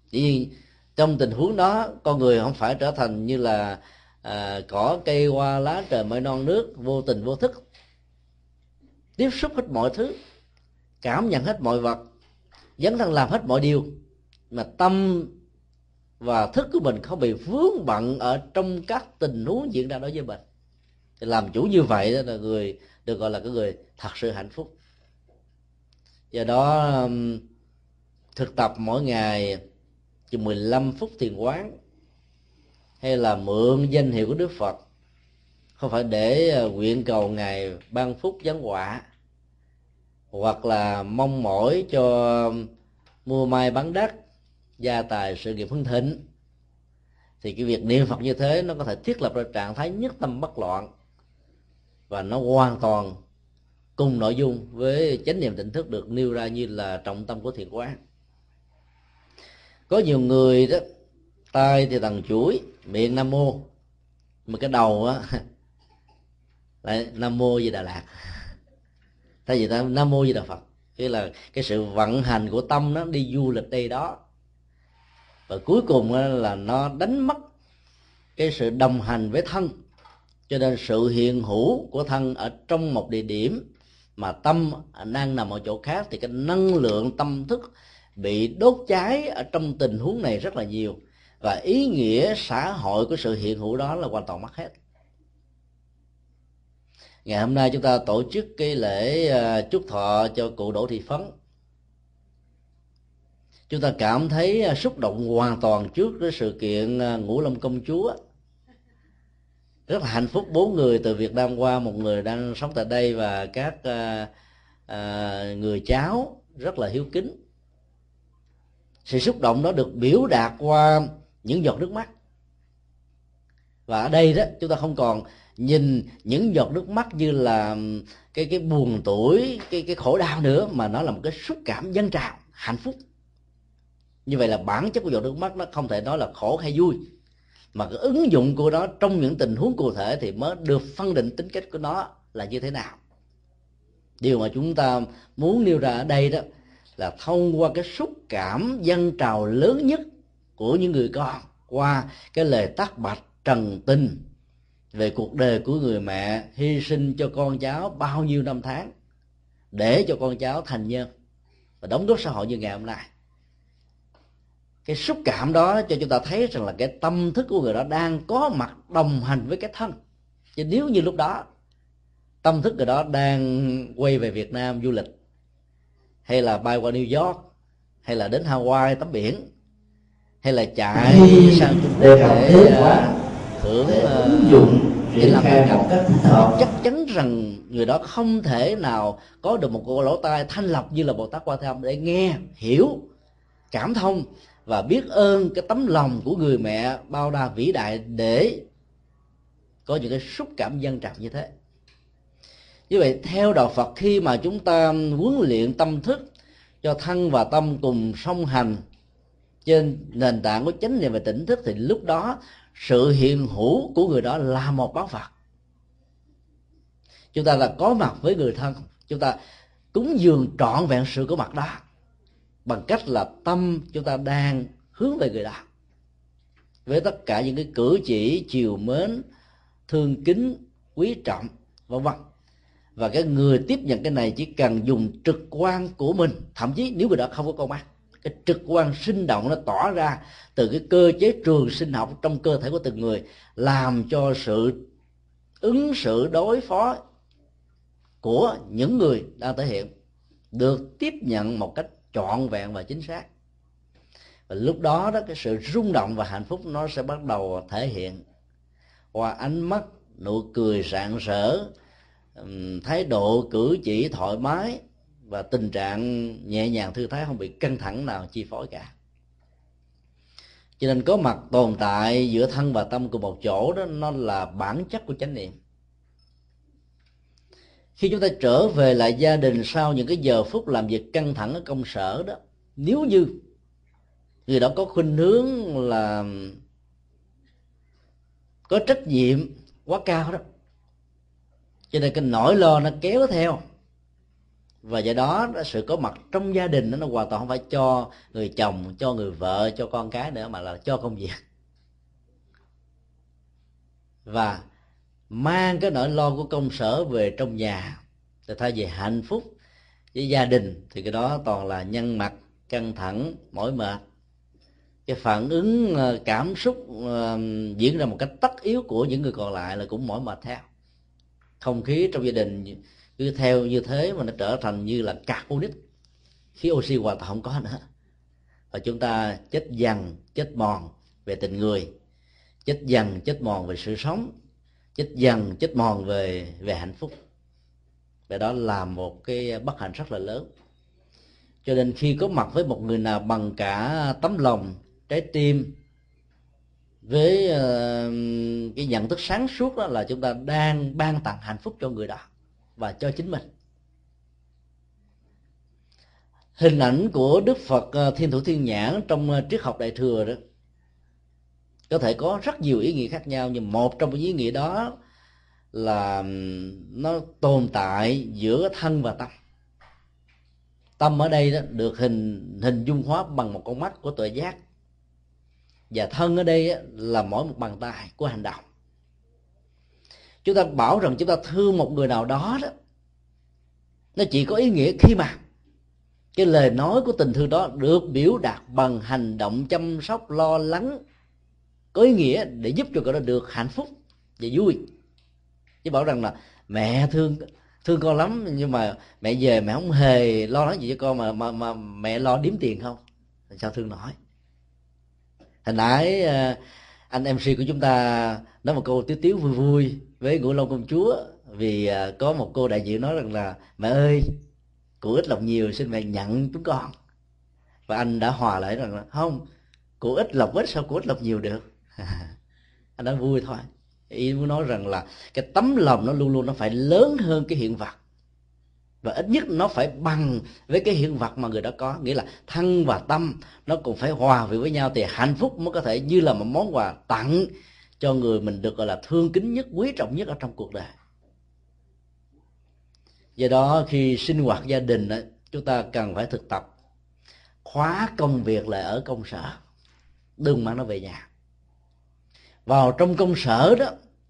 Chỉ nhiên trong tình huống đó con người không phải trở thành như là à, cỏ cây hoa lá trời mới non nước vô tình vô thức. Tiếp xúc hết mọi thứ cảm nhận hết mọi vật dấn thân làm hết mọi điều mà tâm và thức của mình không bị vướng bận ở trong các tình huống diễn ra đối với mình. Thì làm chủ như vậy đó là người được gọi là cái người thật sự hạnh phúc. Do đó um, thực tập mỗi ngày chừng 15 phút thiền quán hay là mượn danh hiệu của Đức Phật, không phải để ờ, nguyện cầu ngài ban phúc giáng quả hoặc là mong mỏi cho um, mua mai bán đất gia tài sự nghiệp hưng thịnh, thì cái việc niệm phật như thế nó có thể thiết lập ra trạng thái nhất tâm bất loạn và nó hoàn toàn cùng nội dung với chánh niệm tỉnh thức được nêu ra như là trọng tâm của thiền quán. Có nhiều người đó, tay thì tầng chuỗi, miệng nam mô, mà cái đầu á, lại nam mô gì đà lạt. Tại vì ta nam mô gì đà phật tức là cái sự vận hành của tâm nó đi du lịch đây đó và cuối cùng là nó đánh mất cái sự đồng hành với thân. Cho nên sự hiện hữu của thân ở trong một địa điểm mà tâm đang nằm ở chỗ khác thì cái năng lượng tâm thức bị đốt cháy ở trong tình huống này rất là nhiều. Và ý nghĩa xã hội của sự hiện hữu đó là hoàn toàn mất hết. Ngày hôm nay chúng ta tổ chức cái lễ à, chúc thọ cho cụ đỗ thị phấn chúng ta cảm thấy à, xúc động hoàn toàn trước cái sự kiện à, ngũ long công chúa. Rất là hạnh phúc bốn người từ việt nam qua một người đang sống tại đây và các uh, uh, người cháu rất là hiếu kính. Sự xúc động đó được biểu đạt qua những giọt nước mắt. Và ở đây đó chúng ta không còn nhìn những giọt nước mắt như là cái cái buồn tuổi cái cái khổ đau nữa mà nó là một cái xúc cảm dân trào hạnh phúc như vậy là bản chất của giọt nước mắt nó không thể nói là khổ hay vui, mà cái ứng dụng của nó trong những tình huống cụ thể thì mới được phân định tính cách của nó là như thế nào. Điều mà chúng ta muốn nêu ra ở đây đó là thông qua cái xúc cảm dân trào lớn nhất của những người con qua cái lời tác bạch trần tình về cuộc đời của người mẹ hy sinh cho con cháu bao nhiêu năm tháng để cho con cháu thành nhân và đóng góp xã hội như ngày hôm nay cái xúc cảm đó cho chúng ta thấy rằng là cái tâm thức của người đó đang có mặt đồng hành với cái thân. Chứ nếu như lúc đó tâm thức người đó đang quay về Việt Nam du lịch hay là bay qua New York hay là đến Hawaii tắm biển hay là chạy sang Trung Quốc để uh, hưởng uh, dụng để làm một cách thích hợp. chắc chắn rằng người đó không thể nào có được một cô lỗ tai thanh lọc như là Bồ Tát Quan Thế Âm để nghe hiểu cảm thông và biết ơn cái tấm lòng của người mẹ bao la vĩ đại để có những cái xúc cảm dân trào như thế. Như vậy, theo đạo Phật, khi mà chúng ta huấn luyện tâm thức cho thân và tâm cùng song hành trên nền tảng của chánh niệm và tỉnh thức, thì lúc đó sự hiện hữu của người đó là một báo Phật chúng ta là có mặt với người thân, chúng ta cúng dường trọn vẹn sự có mặt đó bằng cách là tâm chúng ta đang hướng về người đó. Với tất cả những cái cử chỉ, chiều mến, thương kính, quý trọng, vân vân. Và cái người tiếp nhận cái này chỉ cần dùng trực quan của mình. Thậm chí nếu người đó không có con mắt, cái trực quan sinh động nó tỏ ra từ cái cơ chế trường sinh học trong cơ thể của từng người, làm cho sự ứng xử đối phó của những người đang thể hiện được tiếp nhận một cách trọn vẹn và chính xác. Và lúc đó đó, cái sự rung động và hạnh phúc nó sẽ bắt đầu thể hiện qua ánh mắt, nụ cười rạng rỡ thái độ cử chỉ thoải mái và tình trạng nhẹ nhàng thư thái không bị căng thẳng nào chi phối cả. Cho nên có mặt tồn tại giữa thân và tâm cùng một chỗ đó, nó là bản chất của chánh niệm khi chúng ta trở về lại gia đình sau những cái giờ phút làm việc căng thẳng ở công sở đó, nếu như người đó có khuynh hướng là có trách nhiệm quá cao đó, cho nên cái nỗi lo nó kéo theo. Và do đó sự có mặt trong gia đình nó hoàn toàn không phải cho người chồng, cho người vợ, cho con cái nữa, mà là cho công việc. Và mang cái nỗi lo của công sở về trong nhà thì thay vì hạnh phúc với gia đình, thì cái đó toàn là nhân mặt, căng thẳng, mỏi mệt. Cái phản ứng ờ, cảm xúc ờ, diễn ra một cách tất yếu của những người còn lại là cũng mỏi mệt theo. Không khí trong gia đình cứ theo như thế mà nó trở thành như là carbonic, khí oxy hoàn toàn không có nữa. Và chúng ta chết dần chết mòn về tình người, chết dần chết mòn về sự sống chích dần chích mòn về về hạnh phúc. Và đó là một cái bất hạnh rất là lớn. Cho nên khi có mặt với một người nào bằng cả tấm lòng trái tim với uh, cái nhận thức sáng suốt đó là chúng ta đang ban tặng hạnh phúc cho người đó và cho chính mình. Hình ảnh của đức phật ờ, thiên thủ thiên nhãn trong ờ, triết học đại thừa đó có thể có rất nhiều ý nghĩa khác nhau, nhưng một trong những ý nghĩa đó là nó tồn tại giữa thân và tâm. Tâm ở đây đó được hình hình dung hóa bằng một con mắt của tuệ giác, và thân ở đây là mỗi một bàn tay của hành động. Chúng ta bảo rằng chúng ta thương một người nào đó đó, nó chỉ có ý nghĩa khi mà cái lời nói của tình thương đó được biểu đạt bằng hành động chăm sóc, lo lắng có ý nghĩa để giúp cho cậu đó được hạnh phúc và vui. Chứ bảo rằng là mẹ thương thương con lắm nhưng mà mẹ về mẹ không hề lo lắng gì cho con mà mà, mà mẹ lo điếm tiền không? Sao thương nổi? Hồi nãy ờ, anh mc của chúng ta nói một câu tiếu tiếu vui vui với ngũ long công chúa vì ờ, có một cô đại diện nói rằng là mẹ ơi cụ ít lòng nhiều xin mẹ nhận chúng con. Và anh đã hòa lại rằng là không cụ ít lòng ít sao cụ ít lòng nhiều được? anh nói vui thôi. Ý muốn nói rằng là cái tấm lòng nó luôn luôn nó phải lớn hơn cái hiện vật. Và ít nhất nó phải bằng với cái hiện vật mà người đó có. Nghĩa là thân và tâm nó cũng phải hòa về với nhau thì hạnh phúc mới có thể như là một món quà tặng cho người mình được, gọi là, thương kính nhất, quý trọng nhất ở trong cuộc đời. Do đó khi sinh hoạt gia đình chúng ta cần phải thực tập khóa công việc lại ở công sở. Đừng mang nó về nhà vào trong công sở đó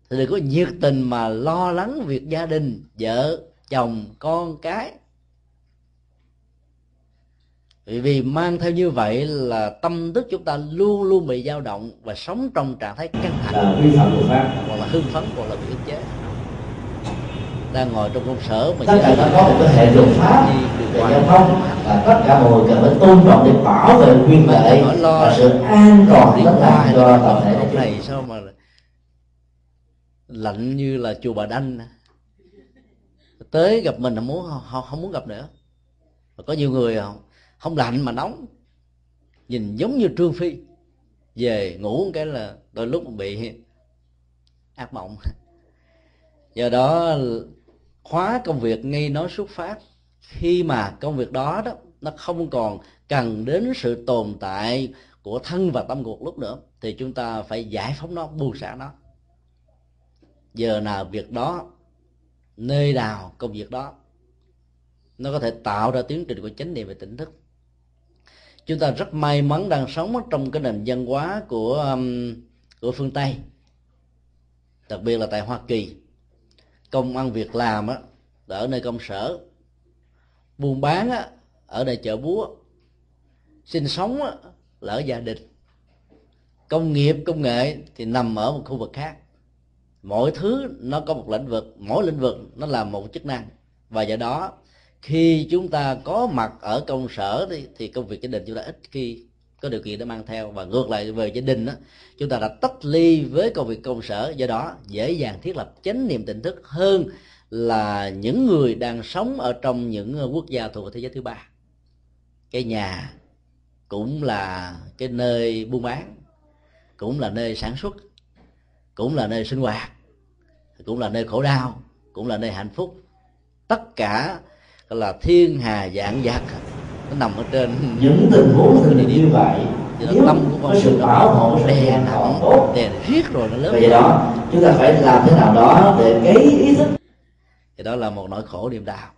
thì đừng có nhiệt tình mà lo lắng việc gia đình vợ chồng con cái. Vì vì mang theo như vậy là tâm thức chúng ta luôn luôn bị dao động và sống trong trạng thái căng thẳng. Vi phạm luật pháp. Hoặc là hưng phấn hoặc là bị ức chế đang ngồi trong công sở mà tất cả nó có một cái hệ luật pháp về giao thông và tất cả mọi người cần phải tôn trọng để bảo vệ quyền lợi và sự an toàn tất cả cho toàn thể này sao mà lạnh như là chùa bà đanh tới gặp mình không muốn không, không muốn gặp nữa. Và có nhiều người không, không lạnh mà nóng. Nhìn giống như trương phi. Về ngủ cái là đôi lúc bị ác mộng. Do đó khóa công việc ngay nó xuất phát. Khi mà công việc đó đó nó không còn cần đến sự tồn tại của thân và tâm cuộc lúc nữa thì chúng ta phải giải phóng nó buông xả nó. Giờ nào việc đó nơi nào công việc đó nó có thể tạo ra tiến trình của chánh niệm và tỉnh thức. Chúng ta rất may mắn đang sống trong cái nền văn hóa của um, của phương tây đặc biệt là tại hoa kỳ công ăn việc làm á ở nơi công sở. Buôn bán á ở nơi chợ búa. Sinh sống á, là ở gia đình. Công nghiệp công nghệ thì nằm ở một khu vực khác. Mỗi thứ nó có một lĩnh vực mỗi lĩnh vực nó là một chức năng. Và do đó khi chúng ta có mặt ở công sở thì, thì công việc gia đình chúng ta ít khi có điều kiện để mang theo. Và ngược lại về gia đình đó, chúng ta đã tách ly với công việc công sở do đó dễ dàng thiết lập chánh niệm tỉnh thức hơn là những người đang sống ở trong những ờ, quốc gia thuộc thế giới thứ ba. Cái nhà cũng là cái nơi buôn bán cũng là nơi sản xuất cũng là nơi sinh hoạt cũng là nơi khổ đau cũng là nơi hạnh phúc. Tất cả là thiên hà dạng vật nó nằm ở trên. Những tình huống tình như vậy nếu tâm của con sự bảo hộ đè nặng đè riết rồi nó lớn vì đó chúng ta phải làm thế nào đó để cái ý thức thì đó là một nỗi khổ niềm đau.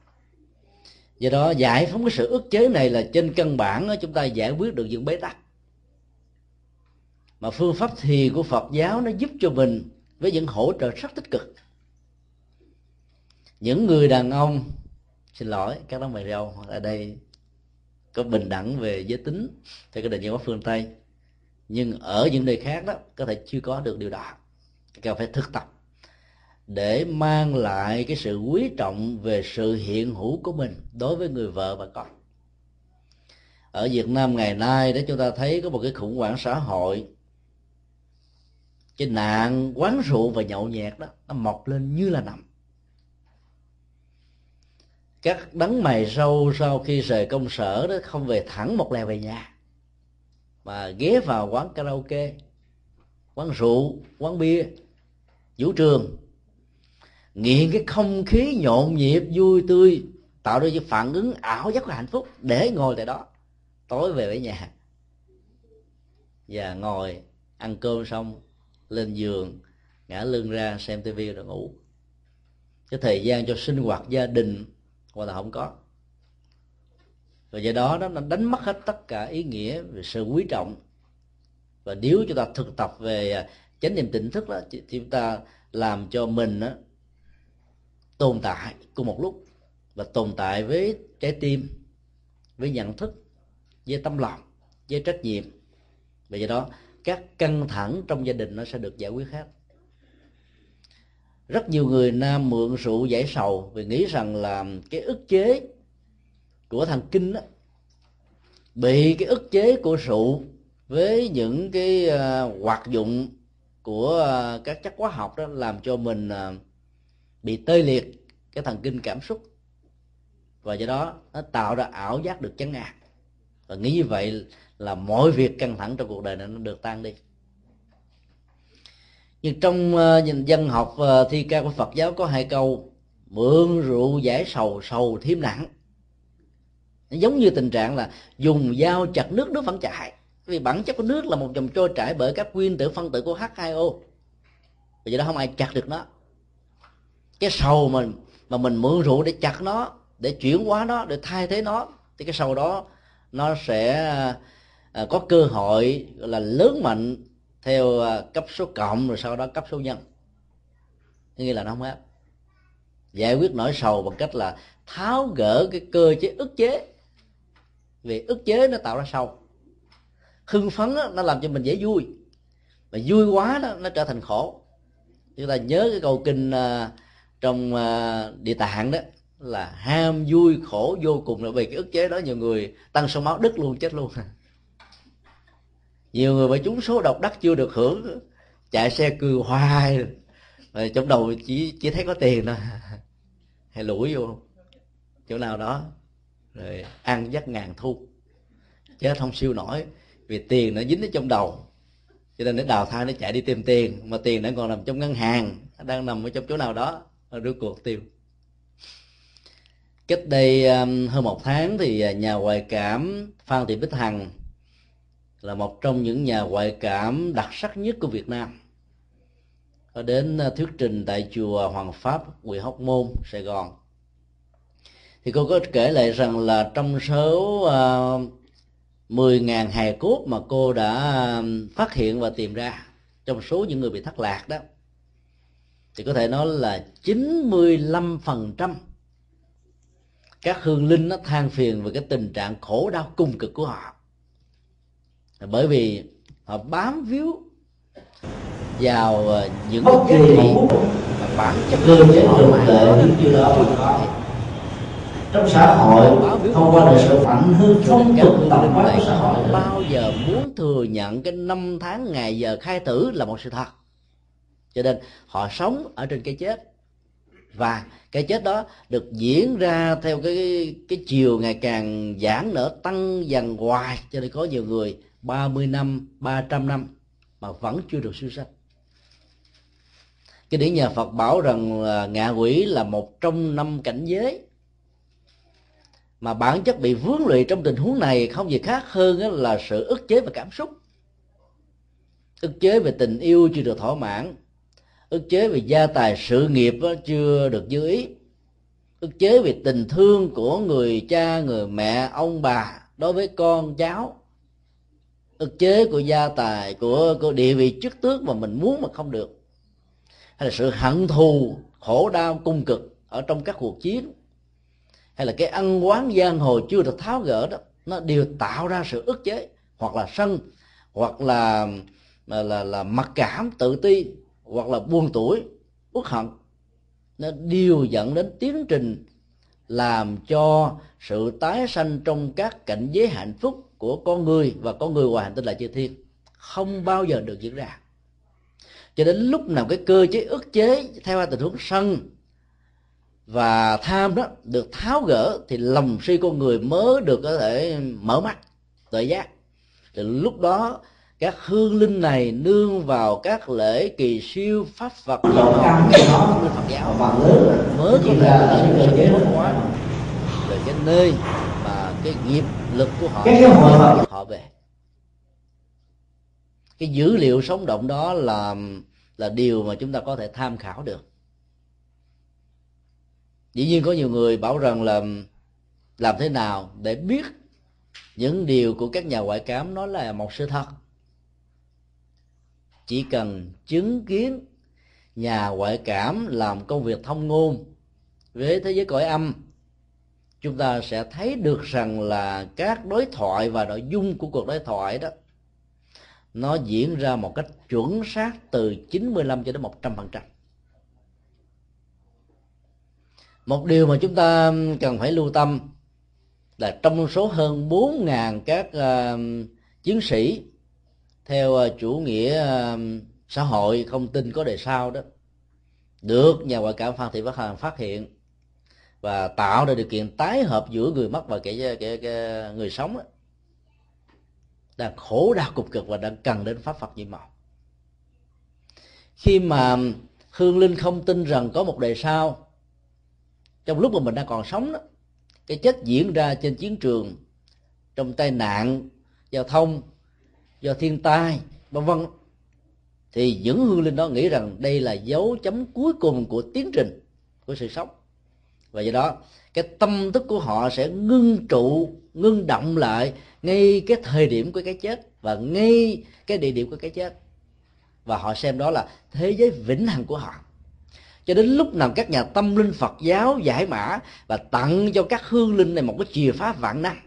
Do đó giải phóng cái sự ức chế này là trên căn bản chúng ta giải quyết được những bế tắc. Mà phương pháp thiền của phật giáo nó giúp cho mình với những hỗ trợ rất tích cực. Những người đàn ông xin lỗi các đấng mày râu ở đây có bình đẳng về giới tính theo cái định nghĩa của phương tây. Nhưng ở những nơi khác đó, có thể chưa có được điều đó. Cần phải thực tập để mang lại cái sự quý trọng về sự hiện hữu của mình đối với người vợ và con. Ở Việt Nam ngày nay để chúng ta thấy có một cái khủng hoảng xã hội. Cái nạn quán rượu và nhậu nhẹt đó, nó mọc lên như là nằm các đấng mày râu sau khi rời công sở đó không về thẳng một lèo về nhà, mà ghé vào quán karaoke, quán rượu, quán bia, vũ trường. Nghiện cái không khí nhộn nhịp, vui tươi, tạo ra cái phản ứng ảo giác của hạnh phúc để ngồi tại đó, tối về với nhà. Và ngồi, ăn cơm xong, lên giường, ngã lưng ra xem tivi rồi ngủ. Cái thời gian cho sinh hoạt gia đình hoặc là không có. Và do đó nó đánh mất hết tất cả ý nghĩa về sự quý trọng. Và nếu chúng ta thực tập về à, chánh niệm tỉnh thức đó thì chúng ta làm cho mình đó, tồn tại cùng một lúc. Và tồn tại với trái tim với nhận thức với tâm lòng với trách nhiệm. Và do đó các căng thẳng trong gia đình nó sẽ được giải quyết hết rất nhiều người nam mượn rượu giải sầu vì nghĩ rằng là cái ức chế của thần kinh đó bị cái ức chế của rượu với những cái uh, hoạt dụng của uh, các chất hóa học đó làm cho mình uh, bị tê liệt cái thần kinh cảm xúc. Và do đó nó tạo ra ảo giác được chấn ngạc và nghĩ như vậy là mọi việc căng thẳng trong cuộc đời này nó được tan đi nhưng trong ờ, nhìn dân học ờ, thi ca của Phật giáo có hai câu, mượn rượu giải sầu sầu thêm nặng. Giống như tình trạng là dùng dao chặt nước nước vẫn chảy. Vì bản chất của nước là một dòng trôi chảy bởi các nguyên tử phân tử của H2O vì vậy đó không ai chặt được nó. Cái sầu mình, mà mình mượn rượu để chặt nó, để chuyển hóa nó, để thay thế nó, thì cái sầu đó nó sẽ ờ, có cơ hội là lớn mạnh theo à, cấp số cộng rồi sau đó cấp số nhân. Nghĩa là nó không hết giải quyết nỗi sầu bằng cách là tháo gỡ cái cơ chế ức chế. Vì ức chế nó tạo ra sầu. Hưng phấn đó, nó làm cho mình dễ vui. Mà vui quá đó nó trở thành khổ. Chúng ta nhớ cái câu kinh uh, trong uh, địa tạng đó là ham vui khổ vô cùng là vì cái ức chế đó nhiều người tăng số máu đứt luôn chết luôn. nhiều người bởi chúng số độc đắc chưa được hưởng, chạy xe cười hoài. Rồi trong đầu chỉ chỉ thấy có tiền thôi. Hay lủi vô. Chỗ nào đó. Rồi ăn dắt ngàn thu. Chứ không siêu nổi, vì tiền nó dính ở trong đầu. Cho nên nó đào thai, nó chạy đi tìm tiền. Mà tiền nó còn nằm trong ngân hàng đang nằm ở trong chỗ nào đó rốt cuộc tiêu. Cách đây um, hơn một tháng thì à, nhà ngoại cảm phan thị bích hằng là một trong những nhà ngoại cảm đặc sắc nhất của việt nam. Có đến ờ, thuyết trình tại chùa hoàng pháp huyện hóc môn sài gòn. Thì cô có kể lại rằng là trong số ờ, uh, 10.000 hài cốt mà cô đã phát hiện và tìm ra trong số những người bị thất lạc đó thì có thể nói là 95% các hương linh nó than phiền về cái tình trạng khổ đau cung cực của họ bởi vì họ bám víu vào ờ, những cái nghiệm mà bản chất cơ chế luật lệ những điều đó trong xã hội thông qua đời sự phản hư phong tục tập quán của xã hội. Bao giờ muốn thừa nhận cái năm tháng ngày giờ khai tử là một sự thật. Cho nên họ sống ở trên cái chết. Và cái chết đó được diễn ra theo cái cái chiều ngày càng giãn nở tăng dần hoài. Cho nên có nhiều người 30 năm 300 năm mà vẫn chưa được siêu sanh. Cái điển nhà Phật bảo rằng là ngạ quỷ là một trong năm cảnh giới mà bản chất bị vướng lụy trong tình huống này không gì khác hơn là sự ức chế về cảm xúc, ức chế về tình yêu chưa được thỏa mãn, ức chế về gia tài sự nghiệp chưa được dư ý, ức chế về tình thương của người cha, người mẹ, ông bà đối với con, cháu ức chế của gia tài của, của địa vị chức tước mà mình muốn mà không được. Hay là sự hận thù khổ đau cung cực ở trong các cuộc chiến. Hay là cái ăn quán giang hồ chưa được tháo gỡ đó nó đều tạo ra sự ức chế hoặc là sân hoặc là là là, là mặc cảm tự ti hoặc là buồn tuổi uất hận. Nó đều dẫn đến tiến trình làm cho sự tái sanh trong các cảnh giới hạnh phúc của con người và con người ngoài hành tinh là chư thiên không bao giờ được diễn ra. Cho đến lúc nào cái cơ chế ức chế theo tình huống sân và tham đó được tháo gỡ thì lòng suy con người mới được có thể mở mắt, tự giác. Thì lúc đó các hương linh này nương vào các lễ kỳ siêu pháp Phật. Phật giáo. Mới có thể sự tiến hóa. Về cái nơi mà cái nghiệp lực của họ họ về. Cái dữ liệu sống động đó là là điều mà chúng ta có thể tham khảo được. Dĩ nhiên có nhiều người bảo rằng là làm thế nào để biết những điều của các nhà ngoại cảm nói là một sự thật chỉ cần chứng kiến nhà ngoại cảm làm công việc thông ngôn với thế giới cõi âm chúng ta sẽ thấy được rằng là các đối thoại và nội dung của cuộc đối thoại đó nó diễn ra một cách chuẩn xác từ 95 cho đến 100 phần trăm. Một điều mà chúng ta cần phải lưu tâm là trong số hơn 4.000 các uh, chiến sĩ theo à, chủ nghĩa à, xã hội không tin có đề sau đó được nhà ngoại cảm phan thị bắc hằng phát hiện và tạo ra điều kiện tái hợp giữa người mất và kẻ, kẻ, kẻ người sống đó, đang khổ đau cục cực và đang cần đến pháp phật nhiệm màu khi mà hương linh không tin rằng có một đề sau trong lúc mà mình đang còn sống đó cái chết diễn ra trên chiến trường trong tai nạn giao thông do thiên tai, vân vân. Thì những hương linh đó nghĩ rằng đây là dấu chấm cuối cùng của tiến trình của sự sống. Và do đó, cái tâm thức của họ sẽ ngưng trụ, ngưng động lại ngay cái thời điểm của cái chết và ngay cái địa điểm của cái chết. Và họ xem đó là thế giới vĩnh hằng của họ. Cho đến lúc nào các nhà tâm linh Phật giáo giải mã và tặng cho các hương linh này một cái chìa phá vạn năng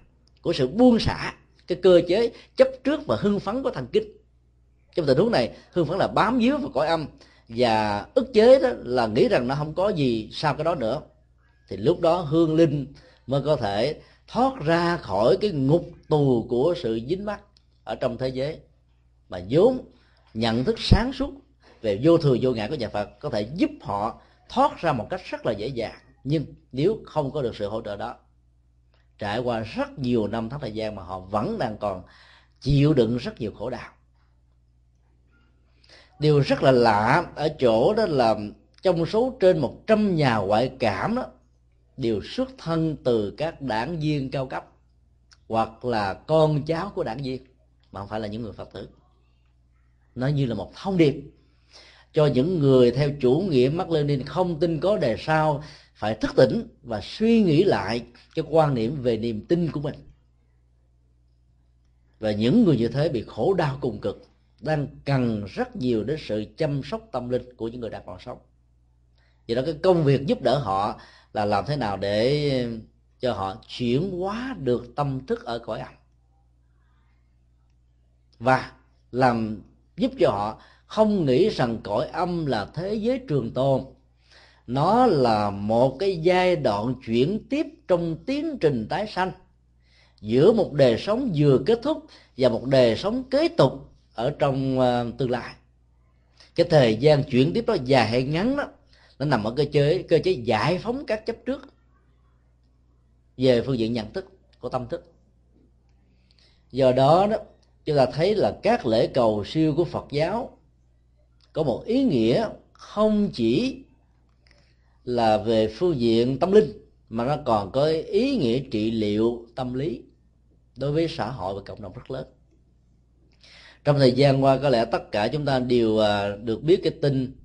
của sự buông xả cái cơ chế chấp trước và hưng phấn của thần kinh trong tình huống này, hưng phấn là bám víu vào cõi âm. Và ức chế đó là nghĩ rằng nó không có gì sau cái đó nữa. Thì lúc đó hương linh mới có thể thoát ra khỏi cái ngục tù của sự dính mắc ở trong thế giới. Mà vốn nhận thức sáng suốt về vô thường, vô ngã của nhà Phật có thể giúp họ thoát ra một cách rất là dễ dàng. Nhưng nếu không có được sự hỗ trợ đó trải qua rất nhiều năm tháng thời gian mà họ vẫn đang còn chịu đựng rất nhiều khổ đau. Điều rất là lạ ở chỗ đó là trong số trên 100 nhà ngoại cảm đó, đều xuất thân từ các đảng viên cao cấp hoặc là con cháu của đảng viên, mà không phải là những người phật tử. Nó như là một thông điệp cho những người theo chủ nghĩa Mác Lênin không tin có đề sau phải thức tỉnh và suy nghĩ lại cái quan niệm về niềm tin của mình. Và những người như thế bị khổ đau cùng cực, đang cần rất nhiều đến sự chăm sóc tâm linh của những người đang còn sống. Vì đó, cái công việc giúp đỡ họ là làm thế nào để cho họ chuyển hóa được tâm thức ở cõi âm. Và làm giúp cho họ không nghĩ rằng cõi âm là thế giới trường tồn nó là một cái giai đoạn chuyển tiếp trong tiến trình tái sanh. Giữa một đời sống vừa kết thúc và một đời sống kế tục ở trong uh, tương lai. Cái thời gian chuyển tiếp đó dài hay ngắn đó nó nằm ở cơ chế cơ chế giải phóng các chấp trước về phương diện nhận thức của tâm thức. Do đó đó chúng ta thấy là các lễ cầu siêu của phật giáo có một ý nghĩa không chỉ là về phương diện tâm linh, mà nó còn có ý nghĩa trị liệu tâm lý đối với xã hội và cộng đồng rất lớn. Trong thời gian qua, có lẽ tất cả chúng ta đều à, được biết cái tin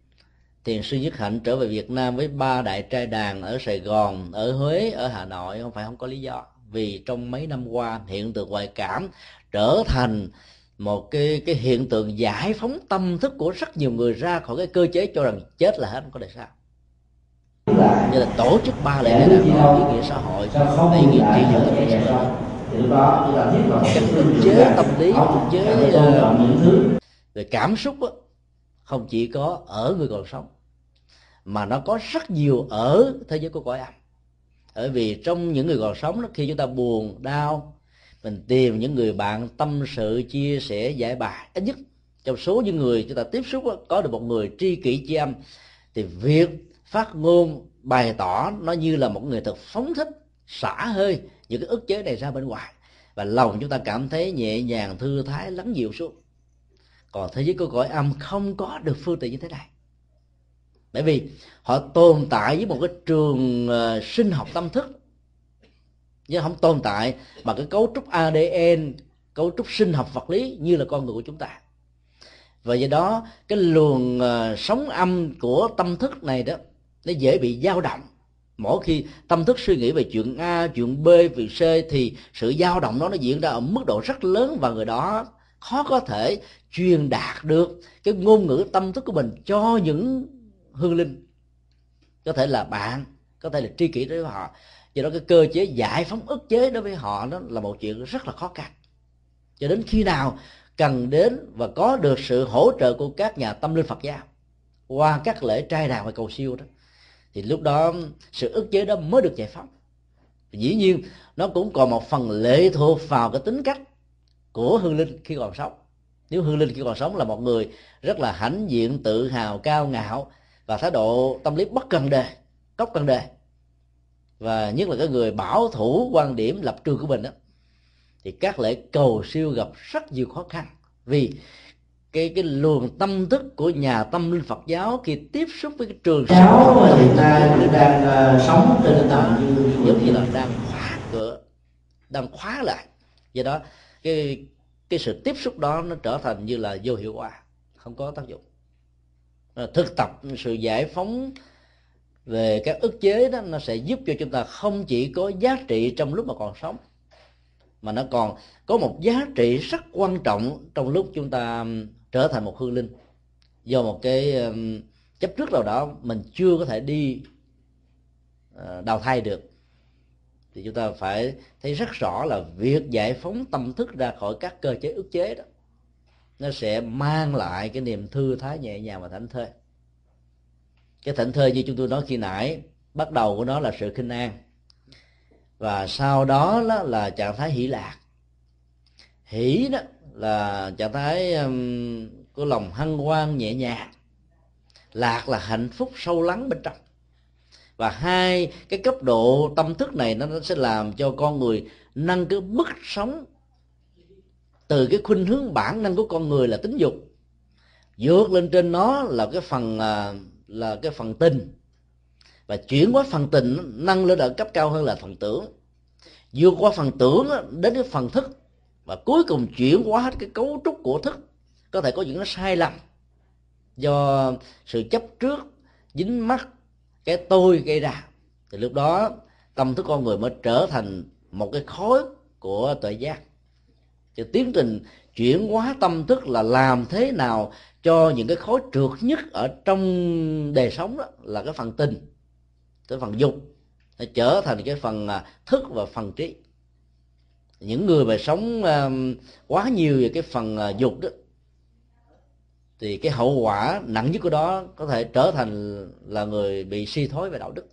thiền sư nhất hạnh trở về việt nam với ba đại trai đàn ở sài gòn, ở huế, ở hà nội. Không phải không có lý do. Vì trong mấy năm qua, hiện tượng ngoại cảm trở thành một cái cái hiện tượng giải phóng tâm thức của rất nhiều người ra khỏi cái cơ chế cho rằng chết là hết, không có đời sau như là tổ chức ba lễ này là có ý nghĩa xã hội ý nghĩa trị dưỡng tâm lý xã hội các ức chế tâm lý ức chế về cảm xúc đó, không chỉ có ở người còn sống mà nó có rất nhiều ở thế giới của cõi âm. Bởi vì trong những người còn sống đó, khi chúng ta buồn đau mình tìm những người bạn tâm sự chia sẻ giải bài ít nhất trong số những người chúng ta tiếp xúc đó, có được một người tri kỷ chi âm thì việc phát ngôn, bày tỏ nó như là một người thật phóng thích, xả hơi những cái ức chế này ra bên ngoài. Và lòng chúng ta cảm thấy nhẹ nhàng, thư thái, lắng dịu xuống. Còn thế giới của cõi âm không có được phương tiện như thế này. Bởi vì họ tồn tại với một cái trường ờ, sinh học tâm thức. Chứ không tồn tại bằng cái cấu trúc ADN cấu trúc sinh học vật lý như là con người của chúng ta. Và do đó, cái luồng ờ, sóng âm của tâm thức này đó nó dễ bị dao động. Mỗi khi tâm thức suy nghĩ về chuyện A, chuyện B, chuyện C thì sự dao động đó nó diễn ra ở mức độ rất lớn và người đó khó có thể truyền đạt được cái ngôn ngữ tâm thức của mình cho những hương linh. Có thể là bạn có thể là tri kỷ đối với họ. Do đó cái cơ chế giải phóng ức chế đối với họ đó là một chuyện rất là khó khăn. Cho đến khi nào cần đến và có được sự hỗ trợ của các nhà tâm linh Phật giáo qua các lễ trai đàn và cầu siêu đó thì lúc đó sự ức chế đó mới được giải phóng. Dĩ nhiên, nó cũng còn một phần lệ thuộc vào cái tính cách của hương linh khi còn sống. Nếu hương linh khi còn sống là một người rất là hãnh diện, tự hào, cao ngạo và thái độ tâm lý bất cần đề, cốc cần đề, và nhất là cái người bảo thủ quan điểm lập trường của mình đó thì các lễ cầu siêu gặp rất nhiều khó khăn. Vì cái cái luồng tâm thức của nhà tâm linh Phật giáo khi tiếp xúc với cái trường giáo hiện nay đang uh, sống trên đó giống như là đang khóa cửa đang khóa lại. Do đó cái cái sự tiếp xúc đó nó trở thành như là vô hiệu quả không có tác dụng. Thực tập sự giải phóng về các ức chế đó nó sẽ giúp cho chúng ta không chỉ có giá trị trong lúc mà còn sống mà nó còn có một giá trị rất quan trọng trong lúc chúng ta trở thành một hương linh. Do một cái um, chấp trước nào đó mình chưa có thể đi à, đào thai được thì chúng ta phải thấy rất rõ là việc giải phóng tâm thức ra khỏi các cơ chế ức chế đó nó sẽ mang lại cái niềm thư thái nhẹ nhàng và thảnh thơi. Cái thảnh thơi như chúng tôi nói khi nãy bắt đầu của nó là sự khinh an và sau đó, đó là trạng thái hỷ lạc. Hỷ đó là trạng thái um, của lòng hân hoan nhẹ nhàng lạc là hạnh phúc sâu lắng bên trong. Và hai cái cấp độ tâm thức này nó sẽ làm cho con người nâng cái mức sống từ cái khuynh hướng bản năng của con người là tính dục. Vượt lên trên nó là cái phần à, là cái phần tình. Và chuyển qua phần tình nâng lên ở cấp cao hơn là phần tưởng. Vượt qua phần tưởng đến cái phần thức và cuối cùng chuyển hóa hết cái cấu trúc của thức. Có thể có những cái sai lầm. Do sự chấp trước, dính mắc, cái tôi gây ra. Thì lúc đó, tâm thức con người mới trở thành một cái khối của tuệ giác. Thì tiến trình chuyển hóa tâm thức là làm thế nào cho những cái khối trượt nhất ở trong đời sống đó là cái phần tình, cái phần dục. Nó trở thành cái phần à, thức và phần trí những người mà sống um, quá nhiều về cái phần uh, dục đó thì cái hậu quả nặng nhất của đó có thể trở thành là người bị suy thoái về đạo đức.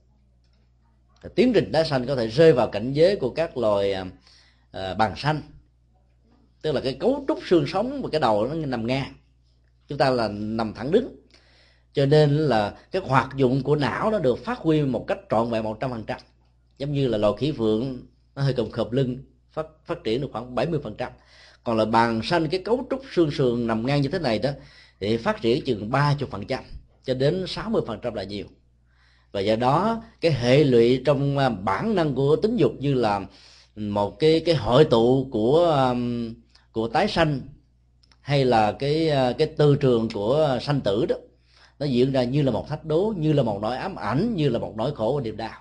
Tiến trình đá xanh có thể rơi vào cảnh giới của các loài um, uh, bàn xanh tức là cái cấu trúc xương sống và cái đầu nó nằm ngang. Chúng ta là nằm thẳng đứng. Cho nên là cái hoạt dụng của não nó được phát huy một cách trọn vẹn một trăm phần trăm. Giống như là loài khỉ phượng nó hơi cồng khợp lưng phát phát triển được khoảng 70 phần trăm. Còn là bàn xanh cái cấu trúc xương sườn nằm ngang như thế này đó, thì phát triển chừng ba chục phần trăm cho đến 60 phần trăm là nhiều. Và do đó, cái hệ lụy trong à, bản năng của tính dục như là một cái cái hội tụ của của tái sanh hay là cái à, cái tư trường của sanh tử đó, nó diễn ra như là một thách đố, như là một nỗi ám ảnh, như là một nỗi khổ và niềm đau.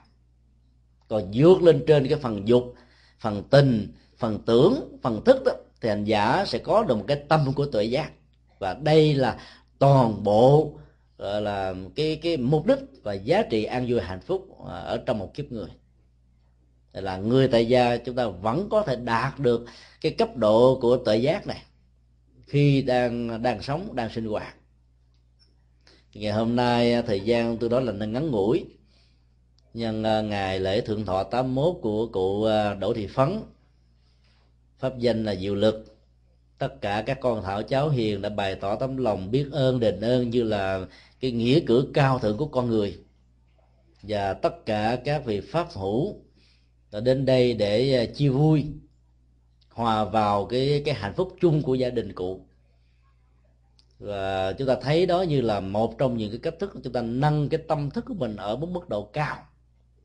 Còn vượt lên trên cái phần dục phần tình, phần tưởng, phần thức đó, thì hành giả sẽ có được một cái tâm của tuệ giác. Và đây là toàn bộ, gọi là, cái cái mục đích và giá trị an vui hạnh phúc à, ở trong một kiếp người. Là người tại gia chúng ta vẫn có thể đạt được cái cấp độ của tự giác này khi đang đang sống, đang sinh hoạt. Ngày hôm nay à, thời gian tôi đó là ngắn ngủi nhân à, ngày lễ thượng thọ 81 của cụ à, Đỗ Thị Phấn. Pháp danh là Diệu Lực. Tất cả các con thảo cháu hiền đã bày tỏ tấm lòng biết ơn, đền ơn như là cái nghĩa cử cao thượng của con người. Và tất cả các vị pháp hữu đã đến đây để à, chia vui, hòa vào cái cái hạnh phúc chung của gia đình cụ. Và chúng ta thấy đó như là một trong những cái cách thức chúng ta nâng cái tâm thức của mình ở một mức độ cao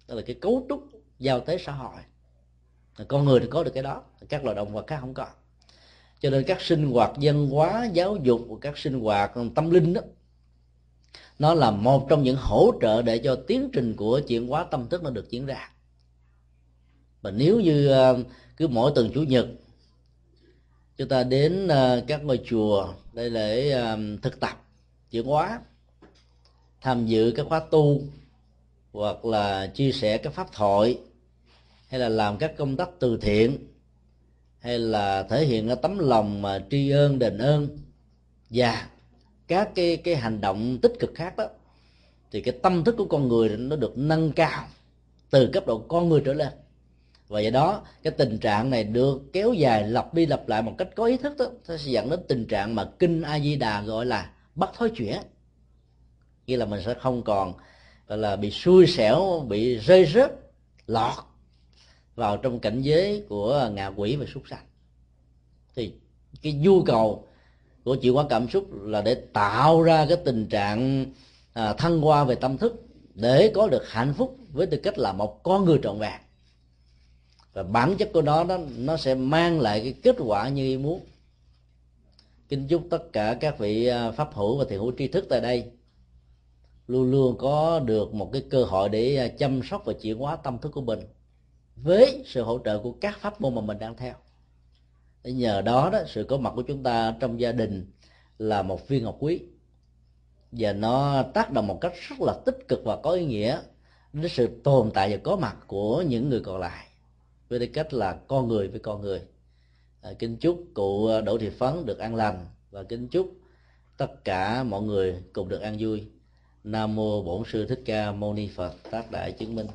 đó là cái cấu trúc giao tế xã hội. Con người thì có được cái đó, các loài động vật khác không có. Cho nên các sinh hoạt văn hóa, giáo dục của các sinh hoạt tâm linh đó, nó là một trong những hỗ trợ để cho tiến trình của chuyển hóa tâm thức nó được diễn ra. Và nếu như ờ, cứ mỗi tuần chủ nhật, chúng ta đến ờ, các ngôi chùa để để ờ, thực tập chuyển hóa, tham dự các khóa tu hoặc là chia sẻ các pháp thoại hay là làm các công tác từ thiện hay là thể hiện cái tấm lòng mà tri ơn, đền ơn. Và các cái cái hành động tích cực khác đó thì cái tâm thức của con người nó được nâng cao từ cấp độ con người trở lên. Và do đó cái tình trạng này được kéo dài lặp đi lặp lại một cách có ý thức đó nó sẽ dẫn đến tình trạng mà kinh a di đà gọi là bắt thói chuyển. Nghĩa là mình sẽ không còn gọi là bị xui xẻo bị rơi rớt lọt vào trong cảnh giới của ngạ quỷ và súc sanh. Thì cái nhu cầu của chịu quá cảm xúc là để tạo ra cái tình trạng à, thăng hoa về tâm thức để có được hạnh phúc với tư cách là một con người trọn vẹn. Và bản chất của nó đó nó sẽ mang lại cái kết quả như ý muốn. Kính chúc tất cả các vị à, pháp hữu và thiền hữu tri thức tại đây luôn luôn có được một cái cơ hội để à, chăm sóc và chuyển hóa tâm thức của mình với sự hỗ trợ của các pháp môn mà mình đang theo. Để nhờ đó đó sự có mặt của chúng ta trong gia đình là một viên ngọc quý. Và nó tác động một cách rất là tích cực và có ý nghĩa đến sự tồn tại và có mặt của những người còn lại với tư cách là con người với con người. À, kính chúc cụ đỗ thị phấn được an lành và kính chúc tất cả mọi người cùng được an vui nam mô bổn sư thích ca mâu ni phật tác đại chứng minh.